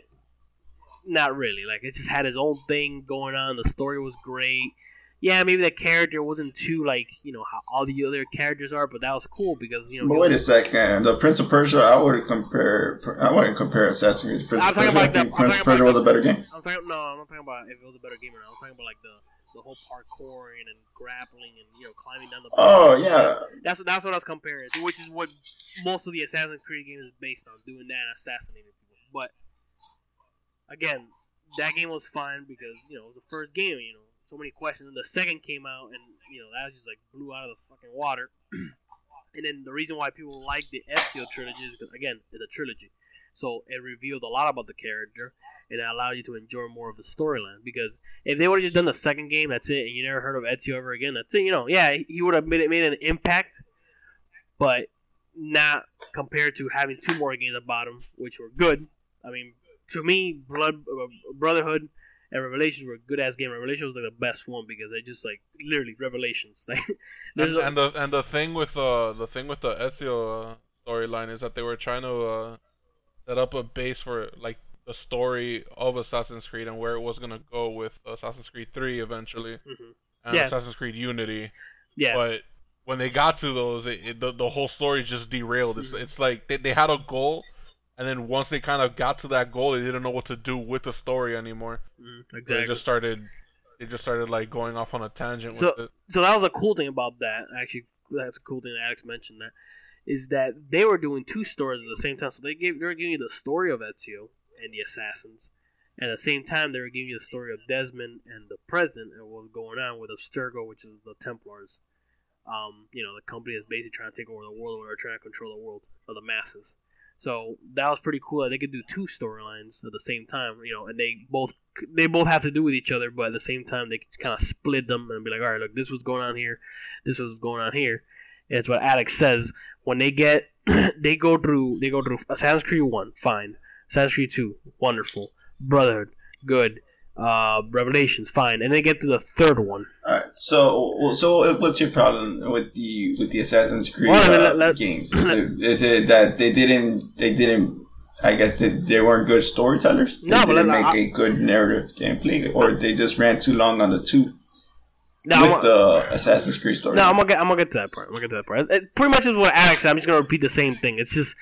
not really. Like it just had its own thing going on. The story was great. Yeah, maybe the character wasn't too like you know how all the other characters are, but that was cool because you know. But wait a second, the Prince of Persia. I would compare. I wouldn't compare Assassin's Creed Prince I'm of talking Persia. About the- Prince of Persia was a better game. I'm talking no, I'm not talking about if it was a better game or not. I'm talking about like the the whole parkouring and grappling and you know climbing down the. Oh yeah, That's what that's what I was comparing, to, which is what most of the Assassin's Creed games is based on, doing that and assassinating people. But again, that game was fine because you know it was the first game. You know, so many questions. And the second came out, and you know that was just like blew out of the fucking water. and then the reason why people like the Ezio trilogy is because again, it's a trilogy, so it revealed a lot about the character. And it allowed you to enjoy more of the storyline because if they would have just done the second game, that's it, and you never heard of Ezio ever again, that's it. You know, yeah, he would have made it made an impact, but not compared to having two more games about him, which were good. I mean, to me, Blood uh, Brotherhood and Revelations were good ass game. Revelations was like the best one because they just like literally revelations. Like, And, a- and the and the thing with uh the thing with the Ezio uh, storyline is that they were trying to uh, set up a base for like the story of Assassin's Creed and where it was gonna go with Assassin's Creed Three eventually Mhm. and Yeah. Assassin's Creed Unity. yeah, But when they got to those, it, it, the the whole story just derailed. It's Mhm. it's like they they had a goal. And then once they kind of got to that goal, they didn't know what to do with the story anymore. Mhm, They just started, they just started like going off on a tangent So- with it. so that was a cool thing about that. Actually, that's a cool thing that Alex mentioned that is that they were doing two stories at the same time. So they gave they were giving you the story of Ezio and the assassins, and at the same time they were giving you the story of Desmond and the present and what was going on with Abstergo, which is the Templars. Um, you know, the company that's basically trying to take over the world, or trying to control the world of the masses. So that was pretty cool that they could do two storylines at the same time, you know, and they both they both have to do with each other, but at the same time they could kind of split them and be like, all right, look, this was going on here, this was going on here. And it's what Alex says when they get they go through they go through Assassin's Creed one, fine. Assassin's Creed two, wonderful. Brotherhood, good. Uh, Revelations, fine, and they get to the third one. All right. So, so what's your problem with the with the Assassin's Creed Well, I mean, uh, let- let- games? Is it, is it that they didn't they didn't? I guess they, they weren't good storytellers. They No, but didn't make I- a good narrative gameplay, or they just ran too long on the tooth Now, with I'm, the Assassin's Creed story. no, I'm gonna get I'm gonna get to that part. I'm gonna get to that part. It pretty much is what Alex. said. I'm just gonna repeat the same thing. It's just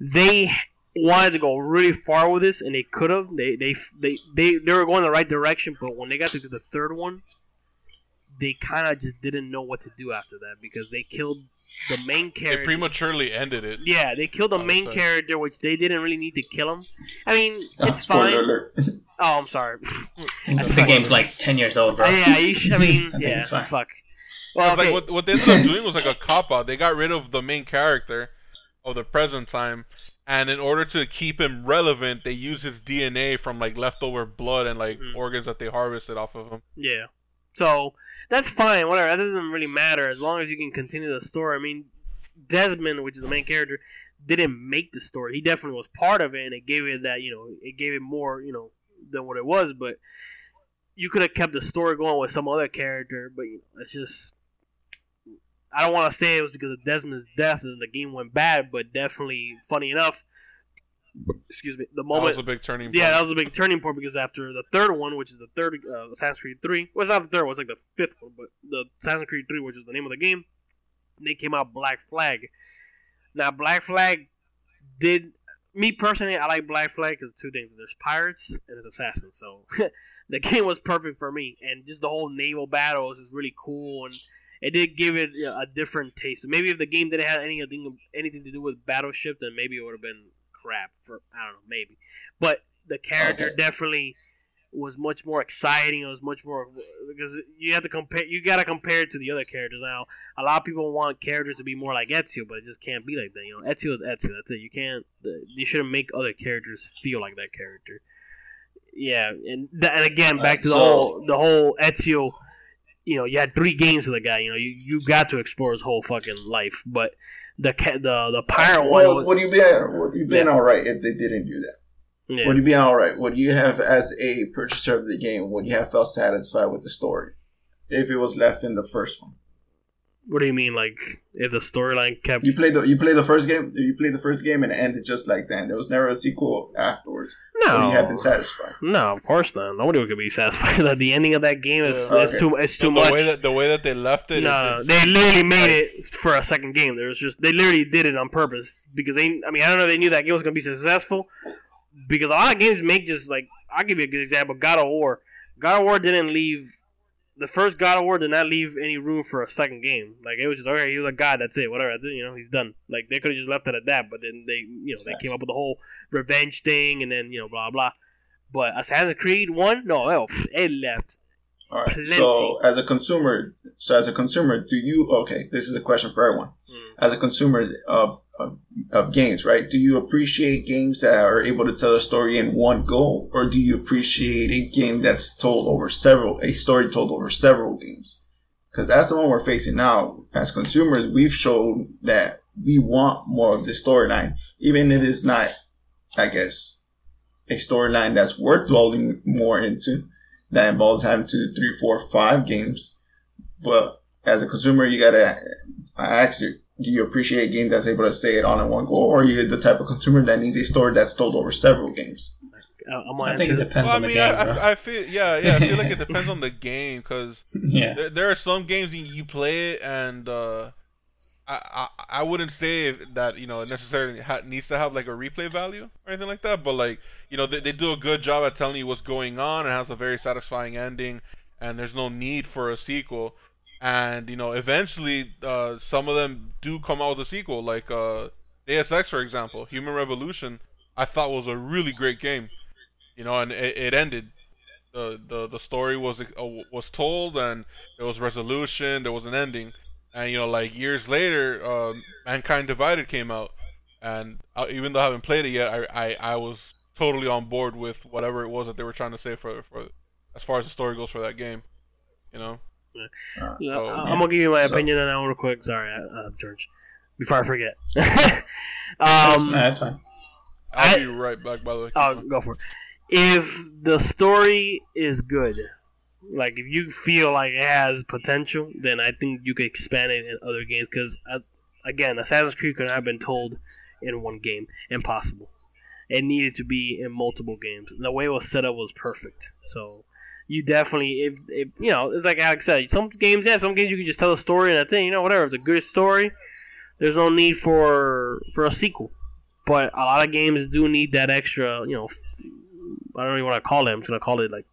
they wanted to go really far with this, and they could have. They, they they they they were going the right direction, but when they got to the third one, they kind of just didn't know what to do after that because they killed the main They character. prematurely ended it. yeah, they killed the I main say. character, which they didn't really need to kill him. I mean, Ah, it's spoiler fine. alert. Oh, I'm sorry. I think the game's like ten years old, bro. yeah, you should, I mean, I yeah, it's fine. fuck. Well, okay. like what, what they ended up doing was like a cop out. They got rid of the main character of the present time, and in order to keep him relevant, they use his DNA from like leftover blood and like Mhm. organs that they harvested off of him. Yeah. So that's fine. Whatever. That doesn't really matter as long as you can continue the story. I mean, Desmond, which is the main character, didn't make the story. He definitely was part of it, and it gave it that you know it gave it more you know than what it was. But you could have kept the story going with some other character. But you know, it's just. I don't want to say it was because of Desmond's death and the game went bad, but definitely funny enough. Excuse me. The That moment was a big turning point. yeah, that was a big turning point because after the third one, which is the third uh, Assassin's Creed 3, well, not the third one, it's like the fifth one, but the Assassin's Creed 3, which is the name of the game, they came out Black Flag. Now, Black Flag did. Me personally, I like Black Flag because two things there's pirates and there's assassins. So the game was perfect for me. And just the whole naval battles is really cool. And it did give it a different taste. Maybe if the game didn't have anything, anything to do with Battleship, then maybe it would have been crap. For I don't know, maybe. But the character Okay. definitely was much more exciting. It was much more because you have to compare. You got to compare it to the other characters. Now, a lot of people want characters to be more like Ezio, but it just can't be like that. You know, Ezio is Ezio. That's it. You can't. You shouldn't make other characters feel like that character. Yeah, and th- and again, back to the so- whole the whole Ezio. You know, you had three games with the guy. You know, you, you got to explore his whole fucking life. But the ca- the the pirate one. Well, was- would you be uh, would you been Yeah. all right if they didn't do that? yeah. Would you be all right? Would you have, as a purchaser of the game, would you have felt satisfied with the story if it was left in the first one? what do you mean? Like if the storyline kept? You played the you played the first game. You played the first game and it ended just like that. There was never a sequel afterwards. No, you have been satisfied? no, of course not. Nobody could be satisfied that the ending of that game is Yeah. it's Okay. too it's too the, much. way that the way that they left it. no, no, they literally made it for a second game. There was just they literally did it on purpose because they. I mean, I don't know. if They knew that game was gonna be successful because a lot of games make just like I'll give you a good example. God of War. God of War didn't leave. The first God of War did not leave any room for a second game. Like it was just okay. He was a god. That's it. Whatever. That's it. You know, he's done. Like they could have just left it at that. But then they, you know, they came up with the whole revenge thing, and then you know, blah blah. But Assassin's Creed One, no, it left. All right. Plenty. So as a consumer, so as a consumer, do you? Okay, this is a question for everyone. Mm. As a consumer of, of of games, right? Do you appreciate games that are able to tell a story in one go, or do you appreciate a game that's told over several, a story told over several games? Because that's the one we're facing now. As consumers, we've shown that we want more of the storyline, even if it's not, I guess, a storyline that's worth dwelling more into that involves having two, three, four, five games. But as a consumer, you gotta I ask you, do you appreciate a game that's able to say it all in one go, or are you the type of consumer that needs a story that's told over several games? I'm I think it depends Well, I on the game, I. I, I feel yeah, yeah. I feel like it depends on the game because yeah. there, there are some games you, you play it and uh, I, I I wouldn't say that you know necessarily ha- needs to have like a replay value or anything like that, but like you know they, they do a good job at telling you what's going on and has a very satisfying ending, and there's no need for a sequel. And you know eventually uh, some of them do come out with a sequel, like uh, Deus Ex for example, Human Revolution. I thought was a really great game, you know, and it, it ended. The the the story was uh, was told and there was resolution there was an ending. And you know like years later uh, mankind divided came out. And uh, even though i haven't played it yet I, I i was totally on board with whatever it was that they were trying to say for for as far as the story goes for that game you know Yeah, Oh, I- yeah. I'm gonna give you my So- opinion on that one real quick. Sorry, uh, George. Before I forget. That's, um, no, that's fine. i'll I- be right back by the way I'll go for it. If the story is good, like if you feel like it has potential, then I think you could expand it in other games. Because again, Assassin's Creed could not have been told in one game. Impossible. It needed to be in multiple games. The way it was set up was perfect. So you definitely, if, if you know, it's like Alex said, some games, yeah, some games you can just tell a story and a thing, you know, whatever. It's a good story. There's no need for for a sequel. But a lot of games do need that extra, you know, I don't even want to call it. I'm just gonna call it like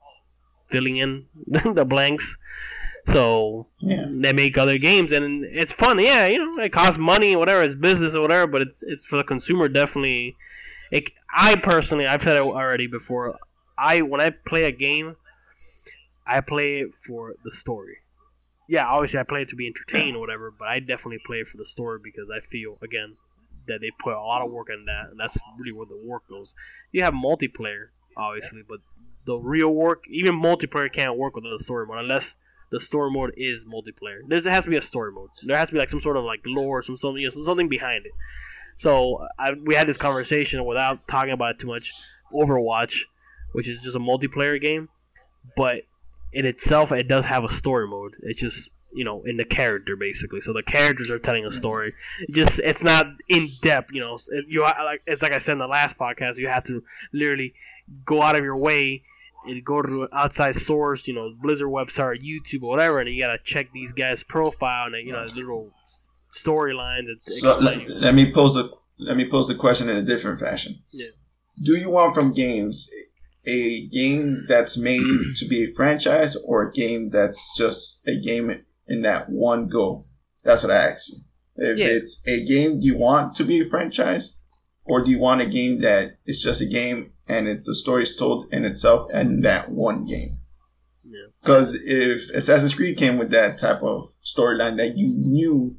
filling in the blanks. So Yeah. they make other games, and it's fun. Yeah, you know, it costs money, whatever. It's business or whatever, but it's it's for the consumer definitely. It, I personally, I've said it already before. I when I play a game, I play it for the story. Yeah, obviously I play it to be entertained or whatever, but I definitely play it for the story because I feel again that they put a lot of work in that, and that's really where the work goes. You have multiplayer, obviously, but the real work, even multiplayer can't work without a story mode unless the story mode is multiplayer. There has to be a story mode. There has to be like some sort of like lore, some something, you know, something behind it. So I, we had this conversation without talking about it too much. Overwatch, which is just a multiplayer game, but in itself, it does have a story mode. It's just you know in the character basically. So the characters are telling a story. It just it's not in depth. You know, you like it's like I said in the last podcast. You have to literally go out of your way and go to an outside source, you know, Blizzard website, YouTube, or whatever, and you gotta check these guys' profile and you know little storylines. So let, let me pose a let me pose the question in a different fashion. Yeah. Do you want from games a game that's made to be a franchise or a game that's just a game in that one go? That's what I ask you. If Yeah. it's a game you want to be a franchise, or do you want a game that is just a game and it, the story is told in itself and that one game? Yeah. Because if Assassin's Creed came with that type of storyline that you knew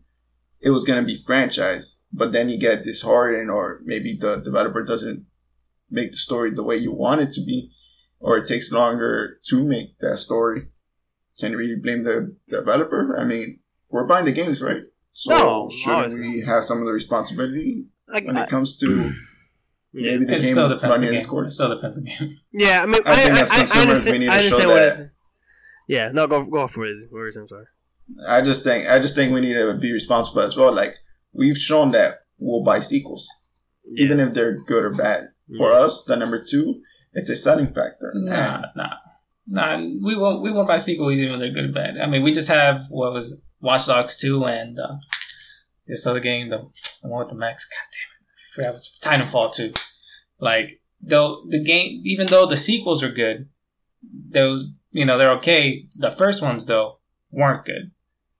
it was going to be franchise, but then you get disheartened, or maybe the developer doesn't make the story the way you want it to be, or it takes longer to make that story. Can you really blame the developer? I mean, we're buying the games, right? So No, shouldn't obviously. we have some of the responsibility Like, when I- it comes to yeah. maybe the It game still depends running the its game. It still depends on the game. Yeah, I mean, I I, think I, as I, I consumers, we need to show that- Yeah, no, go go for it. Izzy. What were you? Sorry. I just think I just think we need to be responsible as well. Like we've shown that we'll buy sequels, Yeah. even if they're good or bad. For us, the number two it's a selling factor. Nah, nah, nah. We won't. We won't buy sequels even when they're good or bad. I mean, we just have what was it? Watch Dogs two and uh, this other game, the, the one with the mechs. God damn it, I forgot it was Titanfall two. Like though the game, even though the sequels are good, those you know they're okay. The first ones though weren't good.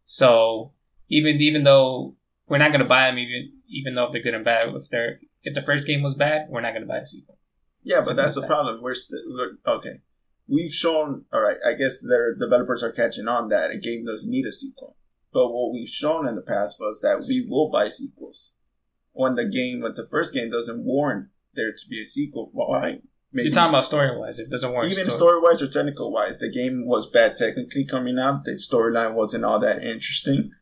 So even even though we're not gonna buy them, even even though if they're good and bad, if they're if the first game was bad, we're not gonna buy a sequel. Yeah, but that's the that. problem. We're, st- we're okay. We've shown. All right. I guess their developers are catching on that a game doesn't need a sequel. But what we've shown in the past was that we will buy sequels when the game, when the first game doesn't warrant there to be a sequel. Why? Maybe You're talking about story wise. It doesn't work. even story wise or technical wise, the game was bad technically coming out. The storyline wasn't all that interesting,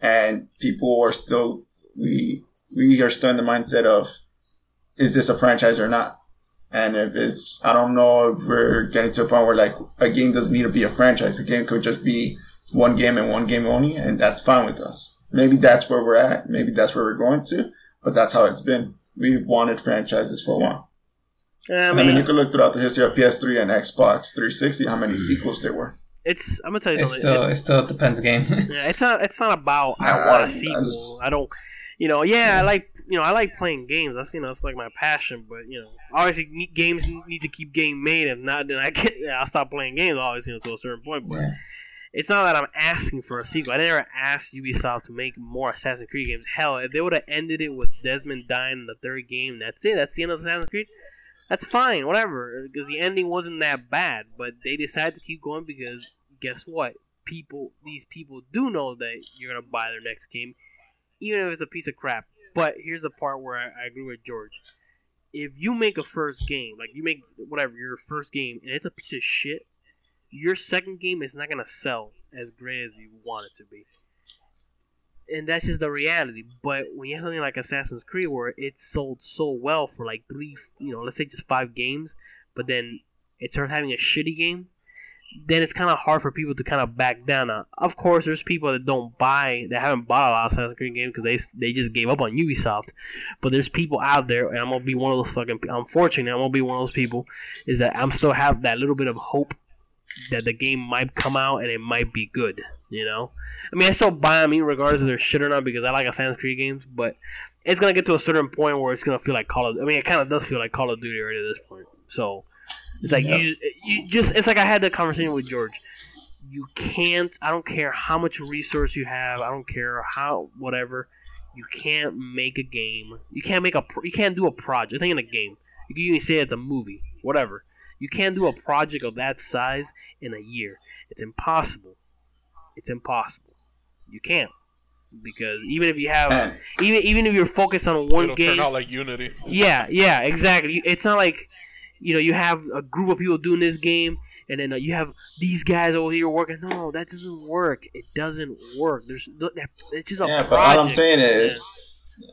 and people are still we we are still in the mindset of is this a franchise or not? And if it's, I don't know if we're getting to a point where like a game doesn't need to be a franchise. A game could just be one game and one game only, and that's fine with us. Maybe that's where we're at. Maybe that's where we're going to. But that's how it's been. We've wanted franchises for a while. Yeah, I I mean, mean, you could look throughout the history of PS3 and Xbox 360 how many hmm. sequels there were. it's. I'm gonna tell you It something. still It's- it still depends game. Yeah, it's not. It's not about I Nah, want I- a I sequel. just- I don't. You know, yeah, I like. You know, I like playing games. That's you know, it's like my passion. But you know, obviously, games need to keep getting made. If not, then I. Yeah, I'll stop playing games. Obviously, you know, to a certain point. But Yeah. it's not that I'm asking for a sequel. I never asked Ubisoft to make more Assassin's Creed games. Hell, if they would have ended it with Desmond dying in the third game, that's it. That's the end of Assassin's Creed. That's fine, whatever. Because the ending wasn't that bad, but they decided to keep going because guess what? People, these people do know that you're gonna buy their next game, even if it's a piece of crap. But here's the part where I, I agree with George. If you make a first game, like you make whatever your first game, and it's a piece of shit, your second game is not gonna sell as great as you want it to be. And that's just the reality. But when you have something like Assassin's Creed, where it sold so well for like three, you know, let's say just five games, but then it starts having a shitty game, then it's kind of hard for people to kind of back down. Now, of course, there's people that don't buy, that haven't bought a lot of Assassin's Creed games because they they just gave up on Ubisoft. But there's people out there, and I'm gonna be one of those fucking. Unfortunately, I'm gonna be one of those people. Is that I'm still have that little bit of hope that the game might come out and it might be good. You know, I mean, I still buy them, even regardless if they're shit or not, because I like Assassin's Creed games. But it's gonna get to a certain point where it's gonna feel like Call of. I mean, it kind of does feel like Call of Duty already at this point. So it's like you, you just. It's like I had the conversation with George. You can't. I don't care how much resource you have. I don't care how whatever. You can't make a game. You can't make a. pro- You can't do a project. I think in a game. You can even say it's a movie. Whatever. You can't do a project of that size in a year. It's impossible. It's impossible. You can't because even if you have And even even if you're focused on one It'll game, turn out like Unity. yeah, yeah, exactly. It's not like you know you have a group of people doing this game, and then uh, you have these guys over here working. No, that doesn't work. It doesn't work. There's that- it's just a yeah, project. but all I'm saying is,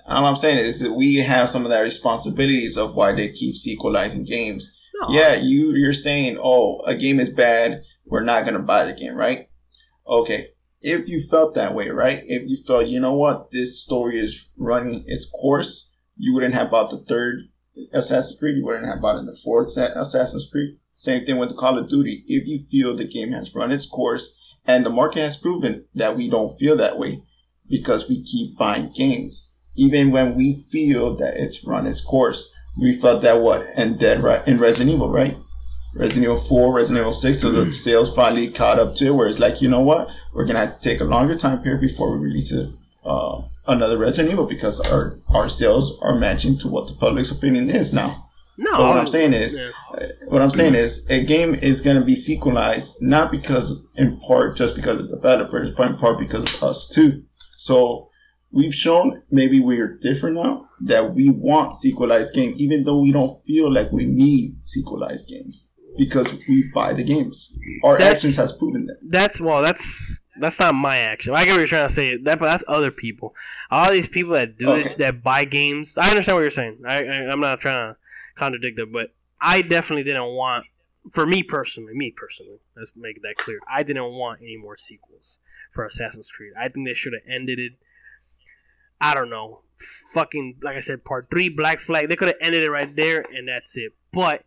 all I'm saying is that we have some of that responsibilities of why they keep sequelizing games. No, Yeah, you you're saying, oh, a game is bad, we're not gonna buy the game, right? Okay, if you felt that way, right? If you felt, you know what, this story is running its course, you wouldn't have bought the third Assassin's Creed, you wouldn't have bought it in the fourth Assassin's Creed. Same thing with the Call of Duty. If you feel the game has run its course, and the market has proven that we don't feel that way because we keep buying games, even when we feel that it's run its course we felt that what and Dead right in Resident Evil, right? Resident Evil Four, Resident Evil Six, so the sales finally caught up to it, where it's like, you know what, we're gonna have to take a longer time period before we release a, uh, another Resident Evil because our our sales are matching to what the public's opinion is now. no. But what I'm saying is, yeah. uh, what I'm saying is, a game is gonna be sequelized not because in part just because of the developers, but in part because of us too. So we've shown maybe we're different now that we want sequelized game, even though we don't feel like we need sequelized games because we buy the games. Our That's- actions has proven that. That's well, that's that's not my action. I get what you're trying to say. That, but that's other people. All these people that do Okay. it, that buy games. I understand what you're saying. I, I I'm not trying to contradict them, but I definitely didn't want. For me personally, me personally, let's make that clear. I didn't want any more sequels for Assassin's Creed. I think they should have ended it. I don't know, fucking like I said, part three, Black Flag. They could have ended it right there, and that's it. But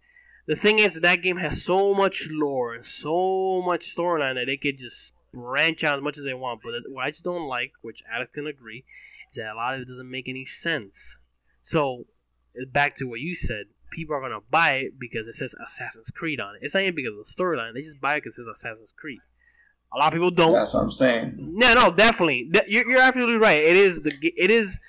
the thing is that game has so much lore and so much storyline that they could just branch out as much as they want. But what I just don't like, which Alex can agree, is that a lot of it doesn't make any sense. So back to what you said, people are gonna buy it because it says Assassin's Creed on it. It's not even because of the storyline; they just buy it because it says Assassin's Creed. A lot of people don't. That's what I'm saying. No, no, definitely. You're, you're absolutely right. It is the it is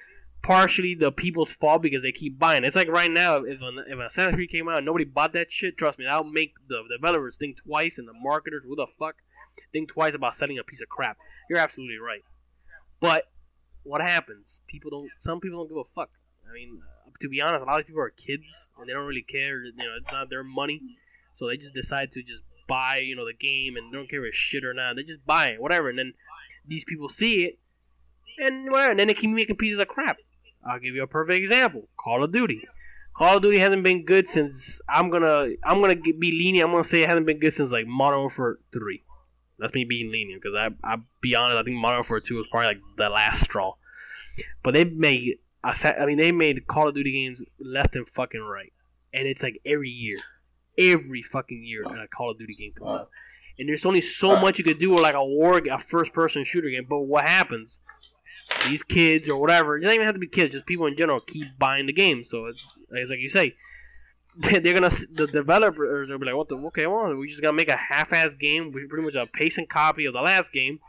partially the people's fault because they keep buying. It's like right now, if an, if an Assassin's Creed came out and nobody bought that shit, trust me, that'll make the developers think twice and the marketers, who the fuck, think twice about selling a piece of crap. You're absolutely right. But what happens? People don't. Some people don't give a fuck. I mean, uh, to be honest, a lot of people are kids and they don't really care. You know, it's not their money, so they just decide to just buy, you know, the game and don't care it's shit or not. They just buy it, whatever. And then these people see it and whatever, and then they keep making pieces of crap. I'll give you a perfect example: Call of Duty. Call of Duty hasn't been good since I'm gonna I'm gonna be lenient. I'm gonna say it hasn't been good since like Modern Warfare three. That's me being lenient because I I be honest. I think Modern Warfare two was probably like the last straw. But they made I mean they made Call of Duty games left and fucking right, and it's like every year, every fucking year a Call of Duty game comes out. And there's only so much you could do with like a war, a first person shooter game. But what happens? These kids or whatever, it doesn't even have to be kids, just people in general keep buying the game. So it's, it's like you say, they're gonna the developers will be like, what the okay, well, we just gonna make a half-ass game, we pretty much a pacing copy of the last game,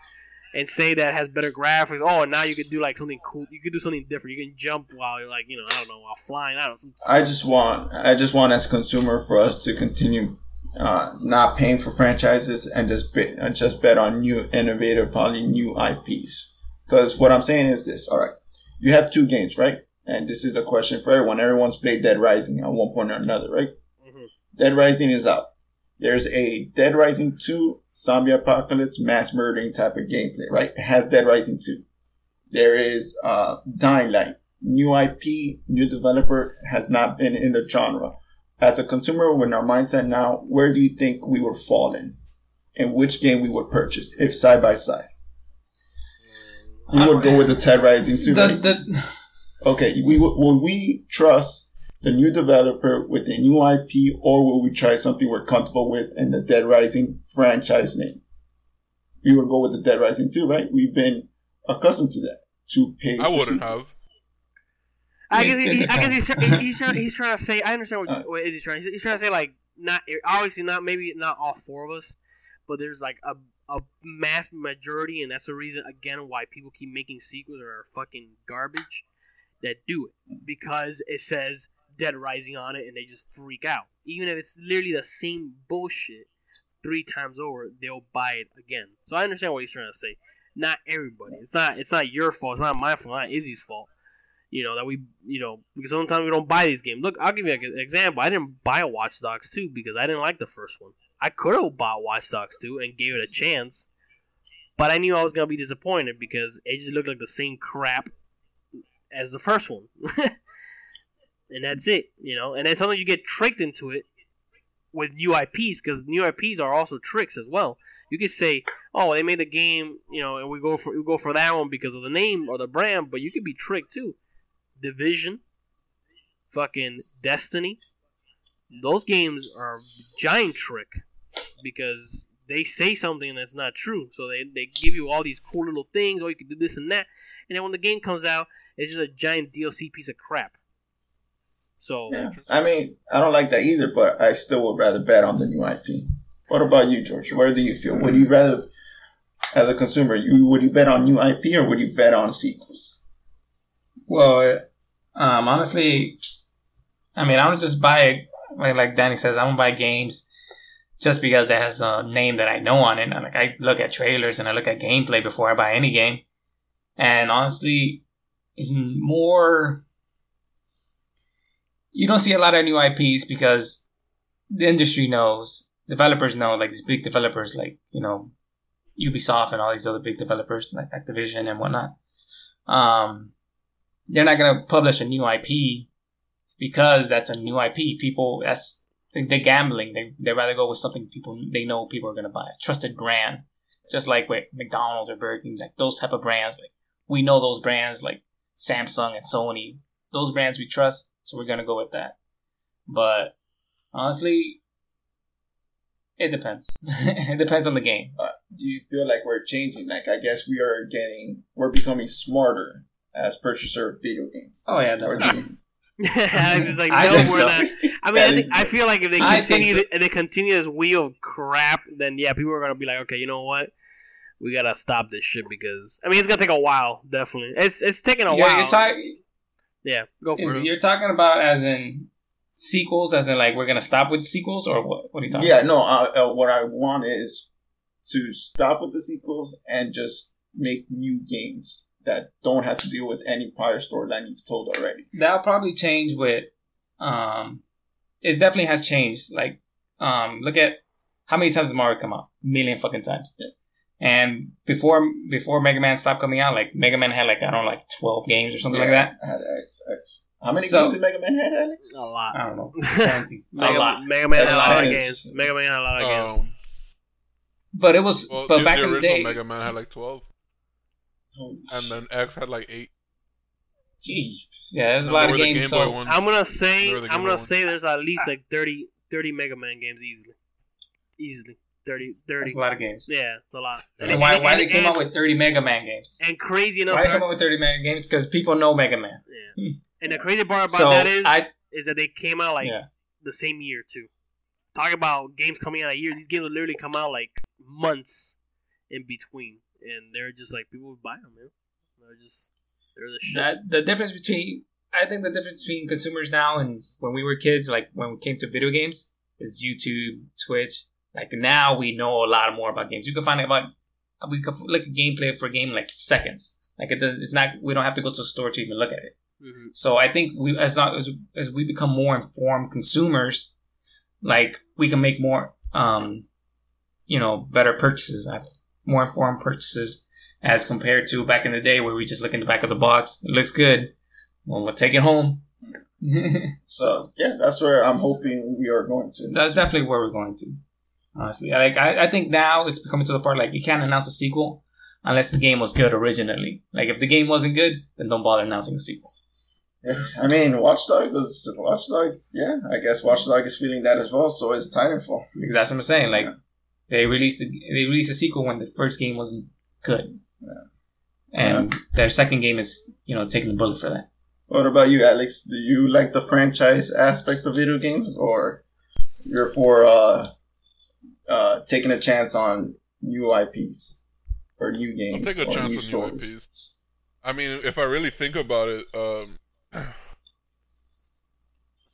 and say that has better graphics. Oh, and now you could do like something cool. You could do something different. You can jump while you're like, you know, I don't know, while flying. I don't. know. I just want, I just want as consumer for us to continue uh, not paying for franchises and just bet, and just bet on new, innovative, probably new IPs. Because what I'm saying is this: all right, you have two games, right? And this is a question for everyone. Everyone's played Dead Rising at one point or another, right? Mhm. Dead Rising is out. There's a Dead Rising 2 zombie apocalypse mass murdering type of gameplay, right? It has Dead Rising 2. There is uh, Dying Light, new IP, new developer, has not been in the genre. As a consumer, with our mindset now, where do you think we would fall in? And which game we would purchase if side by side? We would go with the Dead Rising 2, The, right? the, Okay, we will will we trust the new developer with a new IP, or will we try something we're comfortable with in the Dead Rising franchise name? We would go with the Dead Rising too, right? We've been accustomed to that. To pay. I wouldn't have. I guess, he, he- I guess he's, trying- he's trying. He's trying to say. I understand what, Uh, what is he trying. He's, he's trying to say like not obviously not maybe not all four of us, but there's like a a mass majority, and that's the reason again why people keep making sequels that are fucking garbage that do it because it says Dead Rising on it, and they just freak out. Even if it's literally the same bullshit three times over, they'll buy it again. So I understand what he's trying to say. Not everybody. It's not. It's not your fault. It's not my fault. Not Izzy's fault you know that we you know because sometimes we don't buy these games look i'll give you an example i didn't buy watch dogs 2 because i didn't like the first one i could have bought watch dogs 2 and gave it a chance but i knew i was to be disappointed because it just looked like the same crap as the first one and that's it you know and then sometimes you get tricked into it with new ips because new ips are also tricks as well you could say oh they made the game you know and we go for we go for that one because of the name or the brand but you could be tricked too Division, fucking Destiny. Those games are giant trick because they say something that's not true. So they, they give you all these cool little things, or you can do this and that. And then when the game comes out, it's just a giant DLC piece of crap. So Yeah. I mean, I don't like that either, but I still would rather bet on the new IP. What about you, George? Where do you feel? Would you rather, as a consumer, you would you bet on new IP or would you bet on sequels? well, um, honestly, I mean, I would just buy. Like, like Danny says, I don't buy games just because it has a name that I know on it. And, like I look at trailers and I look at gameplay before I buy any game. And honestly, it's more. You don't see a lot of new IPs because the industry knows, developers know, like these big developers, like you know, Ubisoft and all these other big developers like Activision and whatnot. Um, they're not gonna publish a new IP because that's a new IP. People, that's they're gambling. They they rather go with something people they know people are gonna buy, a trusted brand, just like with McDonald's or Burger King, like those type of brands. Like we know those brands, like Samsung and Sony. Those brands we trust, so we're gonna go with that. But Honestly, it depends. it depends on the game. Uh, do you feel like we're changing? Like, I guess we are getting, we're becoming smarter as purchaser of video games. Oh yeah, Or definitely. do you- Alex like, I no, think we're so. not. I mean, I, think, I feel like if they continue, so. if they continue this wheel of crap, then yeah, people are gonna be like, okay, you know what? We gotta stop this shit because I mean, it's gonna take a while. Definitely, it's it's taking a You're, while. you're, talking, yeah, go for it. you're talking about as in sequels, as in like we're gonna stop with sequels, or what? What are you talking? Yeah, no. Uh, uh, what I want is to stop with the sequels and just make new games that don't have to deal with any prior storyline you've told already. that'll probably change with um it definitely has changed like um look at how many times has mario come out a million fucking times Yeah. And before before mega man stopped coming out like mega man had like i don't know like 12 games or something like that I had X, X. How many So- games did Mega Man had, Alex? a lot. i don't know plenty a Mega, lot Mega Man had a lot of games. Mega Man had a lot of games. Um, but it was well, but the, back the in the day Mega Man had like twelve, and then X had like eight. Jeez. yeah there's a lot of games Game so ones. I'm gonna say They were the I'm gonna ones. say there's at least like 30, 30 Mega Man games easily, easily 30, 30. that's a lot of games Yeah, a lot. and why, why they came and, out with 30 mega man games and crazy enough, why they come out with 30 mega games because people know mega man yeah. Hmm. And the crazy part about So, that is I- is that they came out like yeah the same year too. Talk about games coming out a year. These games would literally come out like months in between, and they're just like people would buy them, man. They're just they're the shit. that the difference between I think the difference between consumers now and when we were kids, like when we came to video games, is YouTube, Twitch. Like now we know a lot more about games. You can find out about we can look at gameplay for a game like seconds. Like it does, it's not we don't have to go to the store to even look at it. Mhm. So I think we as long as as we become more informed consumers, like we can make more um you know better purchases, more informed purchases as compared to back in the day where we just look in the back of the box. It looks good. Well, we'll take it home. So yeah, that's where I'm hoping we are going to. That's definitely where we're going to. Honestly, like I, I think now it's becoming to the part like you can't announce a sequel unless the game was good originally. Like if the game wasn't good, then don't bother announcing a sequel. Yeah, I mean, Watchdog was Watchdogs. Yeah, I guess Watchdog is feeling that as well. So is Titanfall. Because that's what I'm saying. Like they released the, they released a sequel when the first game wasn't good, and their second game is you know taking the bullet for that. What about you, Alex? Do you like the franchise aspect of video games, or you're for uh, uh, taking a chance on new IPs or new I'll games take a or chance new on stories? new IPs. I mean, if I really think about it, um,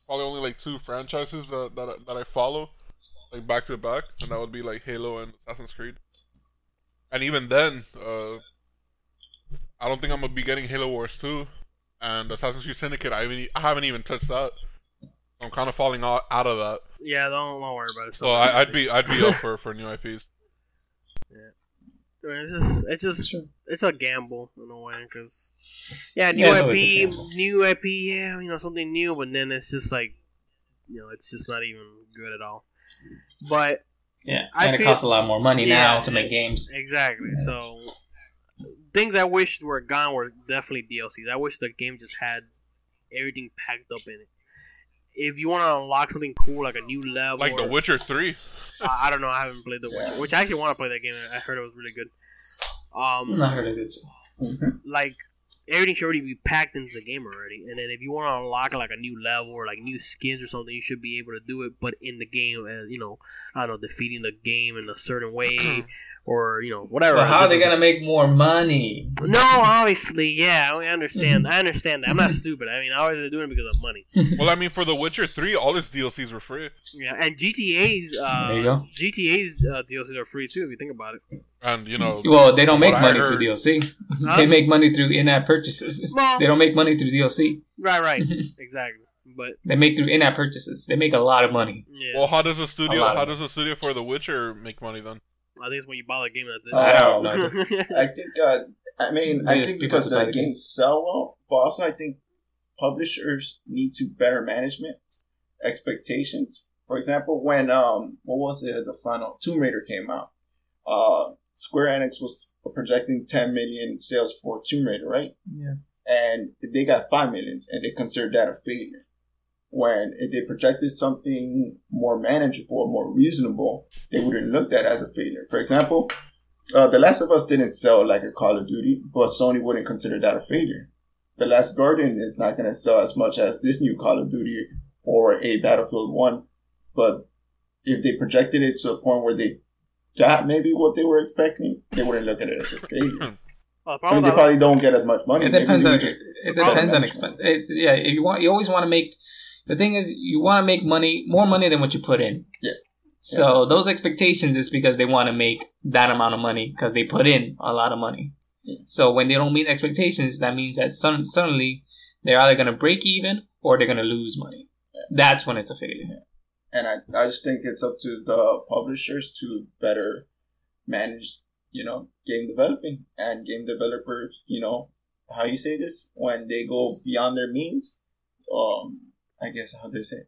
probably only like two franchises that that, I- that I follow, like back to back, and that would be like Halo and Assassin's Creed. And even then, uh, I don't think I'm gonna be getting Halo Wars 2 and Assassin's Creed Syndicate. I e- I haven't even touched that. I'm kind of falling out, out of that. Yeah, don't don't worry about it. So I, I'd be I'd be up for for new IPs. I mean, it's just it's just it's a gamble in a way because yeah, new Yeah, it's always a IP, new IP, yeah, you know something new, but then it's just like you know it's just not even good at all. But Yeah, I and it costs a lot more money now to make games. exactly, so things I wished were gone were definitely DLCs. I wish the game just had everything packed up in it. If you want to unlock something cool like a new level, Like The or- Witcher 3. I, I don't know. I haven't played the Witcher, which I actually want to play that game. I heard it was really good. Um, I heard of it. too. like everything should already be packed into the game already. And then if you want to unlock like a new level or like new skins or something, you should be able to do it, but in the game as you know, I don't know, defeating the game in a certain way or you know whatever. But how are they gonna make more money? No, obviously, yeah, I understand. I understand that. I'm not stupid. I mean, obviously they're doing it because of money. Well, I mean, for The Witcher 3, all its DLCs were free. Yeah, and GTA's uh, There you go. GTA's uh, DLCs are free too if you think about it. And, you know, Well, they don't make What I money through heard- DLC. Huh? They make money through in-app purchases. Well- they don't make money through DLC. Right, right, exactly. But They make through in-app purchases. They make a lot of money. yeah, well, how does a studio, how does a studio for The Witcher make money then? I think it's when you buy the game that's it. I don't know. I think. Uh, I mean, I think because to the the game. games sell well, but also I think publishers need to better management expectations. For example, when um, what was it? The final Tomb Raider came out. Uh, Square Enix was projecting 10 million sales for Tomb Raider, right? Yeah. And they got five millions, and they considered that a failure. When if they projected something more manageable, more reasonable, they wouldn't look at it as a failure. For example, uh, The Last of Us didn't sell like a Call of Duty, but Sony wouldn't consider that a failure. The Last Guardian is not going to sell as much as this new Call of Duty or a Battlefield 1, but if they projected it to a point where they got maybe what they were expecting, they wouldn't look at it as a failure. Well, I mean, they probably don't get as much money. It depends they on it depends on expense. It, yeah, you want you always want to make. The thing is, you want to make money more money than what you put in. Yeah. So those expectations is because they want to make that amount of money because they put in a lot of money. Yeah. So when they don't meet expectations, that means that sudden, suddenly they're either going to break even or they're going to lose money. That's when it's a failure. and I, I just think it's up to the publishers to better manage, you know, game developing and game developers, you know, how you say this when they go beyond their means. Um, I guess how they say,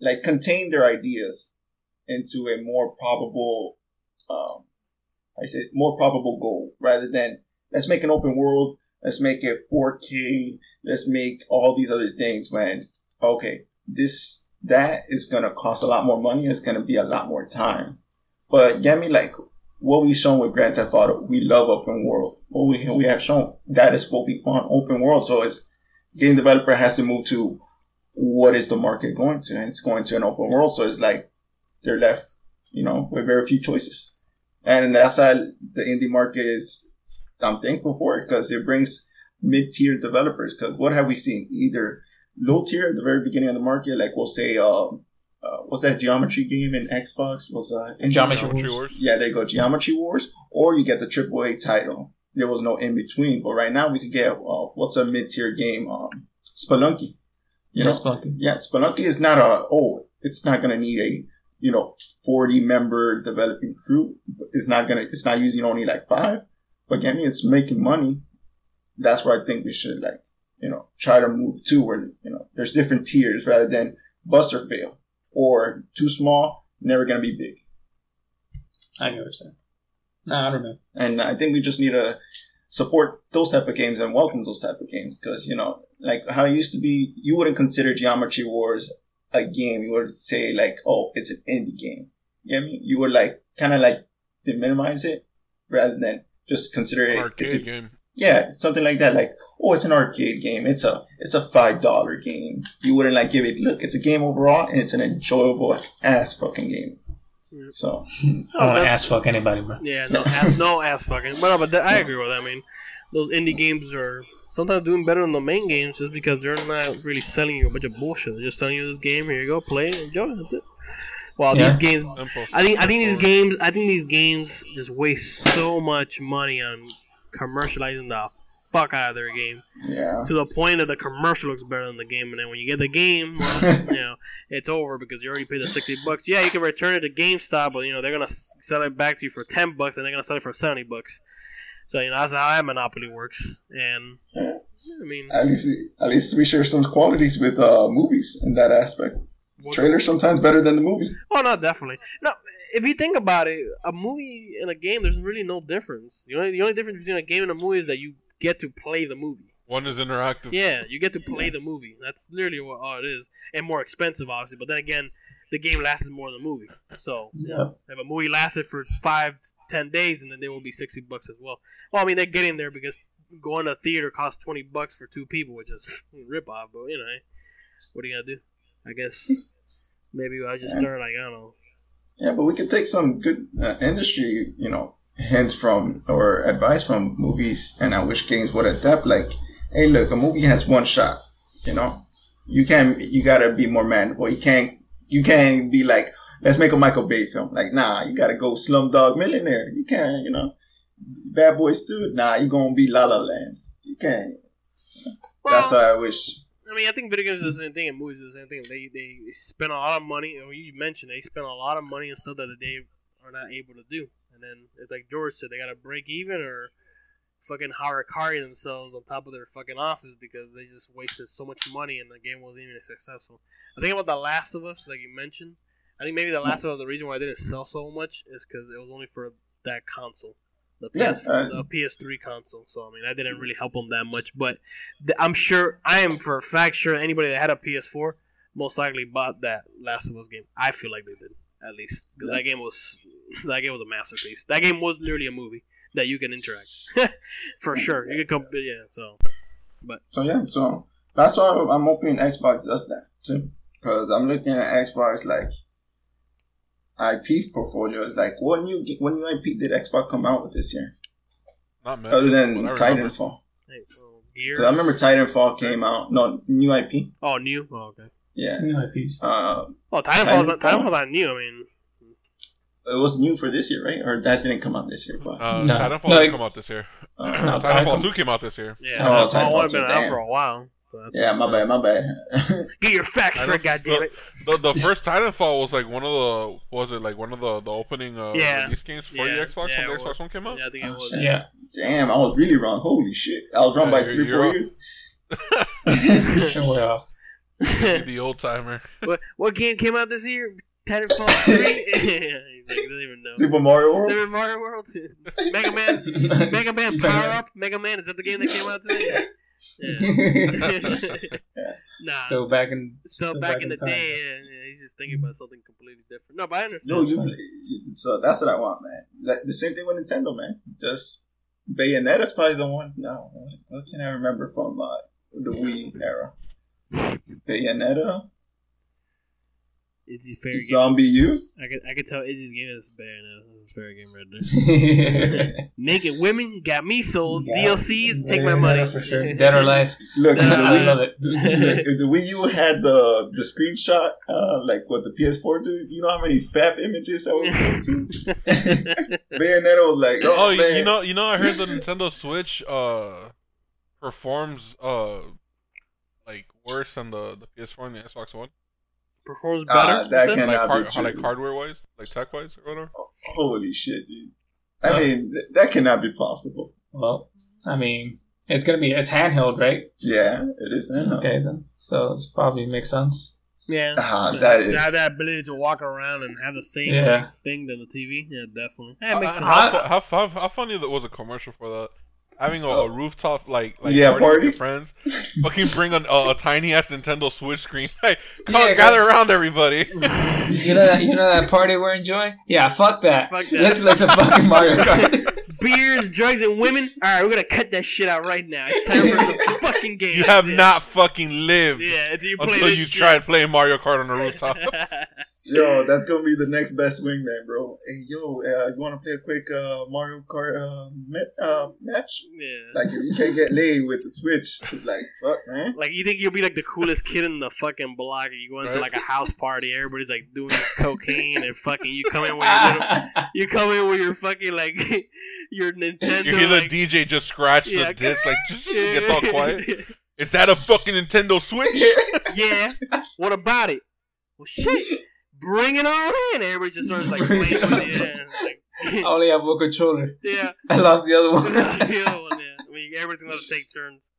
like contain their ideas into a more probable, um, I say more probable goal rather than let's make an open world, let's make it 4K, let's make all these other things. When okay, this that is gonna cost a lot more money. It's gonna be a lot more time. But get me like what we've shown with Grand Theft Auto. We love open world. What we we have shown that is what we want open world. So it's game developer has to move to what is the market going to, and it's going to an open world. So it's like they're left, you know, with very few choices. And that's why the indie market is. I'm thankful for it because it brings mid-tier developers. Because what have we seen? Either low tier at the very beginning of the market, like we'll say, um, uh, what's that geometry game in Xbox? Was uh, Geometry Wars. Wars. Yeah, there you go, Geometry Wars, or you get the AAA title. There was no in between, but right now we could get uh, what's a mid tier game? Um, Spelunky. You know, Yes, Spelunky. yeah, Spelunky is not a oh, it's not gonna need a you know forty member developing crew. It's not gonna, it's not using only like five, but I mean, it's making money. That's where I think we should like you know try to move to where you know there's different tiers rather than bust or fail or too small, never gonna be big. I get what you're saying. No, I don't know. and I think we just need to support those type of games and welcome those type of games because you know, like how it used to be, you wouldn't consider Geometry Wars a game. You would say like, oh, it's an indie game. You know I mean? You would like kind of like minimize it rather than just consider it. An it's arcade a- game. yeah, something like that. Like, oh, it's an arcade game. It's a it's a five dollar game. You wouldn't like give it. Look, it's a game overall, and it's an enjoyable ass fucking game. Yeah. So I don't Oh, want to that- ass fuck anybody, bro. Yeah, no ass, no ass fucking. But no, but that, I agree with that. I mean, those indie games are sometimes doing better than the main games just because they're not really selling you a bunch of bullshit. They're just telling you this game. Here you go, play it, enjoy. That's it. While Yeah. these games, I think, I think these games, I think these games just waste so much money on commercializing the fuck out of their game yeah, to the point that the commercial looks better than the game, and then when you get the game, well, you know, it's over because you already paid the sixty bucks. Yeah, you can return it to GameStop, but you know they're gonna sell it back to you for ten bucks, and they're gonna sell it for seventy bucks. So you know that's how that monopoly works. And Yeah. I mean, at least at least we share some qualities with uh, movies in that aspect. what- Trailer sometimes better than the movie. oh no, definitely. No, if you think about it, a movie and a game, there's really no difference. The only the only difference between a game and a movie is that you get to play the movie. One is interactive. Yeah, you get to play the movie. That's literally what all it is, and more expensive, obviously. But then again, the game lasts more than the movie. So Yeah. if a movie lasted for five, ten days, and then they will be sixty bucks as well. Well, I mean, they're getting there because going to a theater costs twenty bucks for two people, which is a rip off. But you know, what are you gonna do? I guess maybe I just start like I don't know. Yeah, but we could take some good uh, industry, you know, hints from or advice from movies, and I wish games would adapt. Like, hey, look, a movie has one shot. You know, you can't. you gotta be more man. manable. You can't you can't be like, let's make a Michael Bay film. Like, nah, you gotta go Slumdog Millionaire. You can't, you know, Bad Boys Two. Nah, you gonna be La La Land. You can't. That's Well, what I wish. I mean, I think video games is the same thing, and movies is the same thing. They they spend a lot of money. and You mentioned they spend a lot of money and stuff that they are not able to do, and then it's like George said, they got to break even or fucking Harakari themselves on top of their fucking office because they just wasted so much money and the game wasn't even successful. I think about The Last of Us, like you mentioned. I think maybe The Last of Us, the reason why it didn't sell so much is because it was only for that console. the, Yeah, PS, uh, the PS3 console. So I mean, that didn't really help them that much. But th- I'm sure I am for a fact sure anybody that had a PS4 most likely bought that Last of Us game. I feel like they did at least because that game was that game was a masterpiece. That game was literally a movie that you can interact for sure. You can come, yeah. So but So yeah, so that's why I'm hoping Xbox does that too, because I'm looking at Xbox like IP portfolio is like what new what new IP did Xbox come out with this year Not many. other than but I remember. Titanfall? hey, well, I remember Titanfall came out. No new IP. Oh, new. Oh, okay. Yeah. New IPs. Uh, Oh, Titanfall's not, Titanfall. Titanfall's not new. I mean, it was new for this year, right? Or that didn't come out this year, but Uh, No. Titanfall No, didn't come out this year. uh, No, Titanfall Titanfall. 2 came out this year. yeah, Oh, Titanfall would have been too, out for a while. So yeah, my bad, my bad. Get your facts I straight, don't- goddammit. The, the first Titanfall was like one of the was it like one of the the opening uh, Yeah. release games for Yeah. the Xbox Yeah, when the. Xbox One came out. Yeah, I think it Oh, was. shit. Yeah. Damn, I was really wrong. Holy shit, I was wrong Yeah, by three, four wrong. years. well, the old timer. what, what game came out this year? Titanfall 3? He's like, he doesn't even know. Super Mario World. Super Mario World? Mega Man? Mega Man Power Up? Mega Man, is that the game that came out today? Yeah. nah. Still, Still back in. back, in the time. day, yeah, yeah, he's just thinking about something completely different. No, but I understand. No, you, so that's what I want, man. Like, the same thing with Nintendo, man. Just Bayonetta's probably the one. No, what can I remember from uh, the Wii era? Bayonetta, Izzy's favorite game. ZombiU. I could, I could tell Izzy's game is better now. That's his favorite game right there. Naked women got me sold. Yeah. DLCs, take my money. for sure. Dead or alive. Look, if the Uh, I Wii, love it. look, if the Wii U had the the screenshot, uh, like what the PS4 do, you know how many fab images that would go to? Bayonetta was like, oh, Oh, you- man. you know, you know, I heard the Nintendo Switch uh performs uh like worse than the the PS4 and the Xbox One, Performs better. that you said? can- like, Cannot be true. like hardware wise, like tech wise or whatever. Holy shit, dude. I mean, that cannot be possible. Well, I mean, it's gonna be it's handheld, right? Yeah, it is. I know. Okay, then. So it's probably makes sense. Yeah. Ah, To- that have that ability to walk around and have the same Yeah. thing than the TV. Yeah, definitely. Yeah, it makes Uh, sense. how, fu- how, how funny that was a commercial for that. Having a, a Oh. rooftop like like Yeah, party, party. with your friends, fucking bring a, a, a tiny ass Nintendo Switch screen. Hey, come Yeah, on, gather around, everybody. You know that you know that party we're enjoying? Yeah, fuck that. Fuck that. Let's play some fucking Mario Kart. Beers, drugs, and women. All right, we're gonna cut that shit out right now. It's time for some fucking games. You have yeah. not fucking lived Yeah, until you play until you shit. tried playing Mario Kart on the rooftop. Yo, that's gonna be the next best wingman, bro. Hey, yo, uh, you want to play a quick uh, Mario Kart uh, met, uh, match? yeah. Like, if you can't get laid with the Switch, it's like, fuck, man. Like you think you'll be like the coolest kid in the fucking block, and you go into Right. like a house party, everybody's like doing cocaine and fucking you come in with your little, you come in with your fucking like your Nintendo. you hear the like, DJ just scratch Yeah. the disc, like just Yeah. gets all quiet. Is that a fucking Nintendo Switch? yeah. What about it? Well, shit. Bring it on in. Everybody just starts like playing with it. Yeah. Like, I only have one controller. yeah. I lost the other one. That's the other one. Yeah. I mean, everybody's gonna take turns.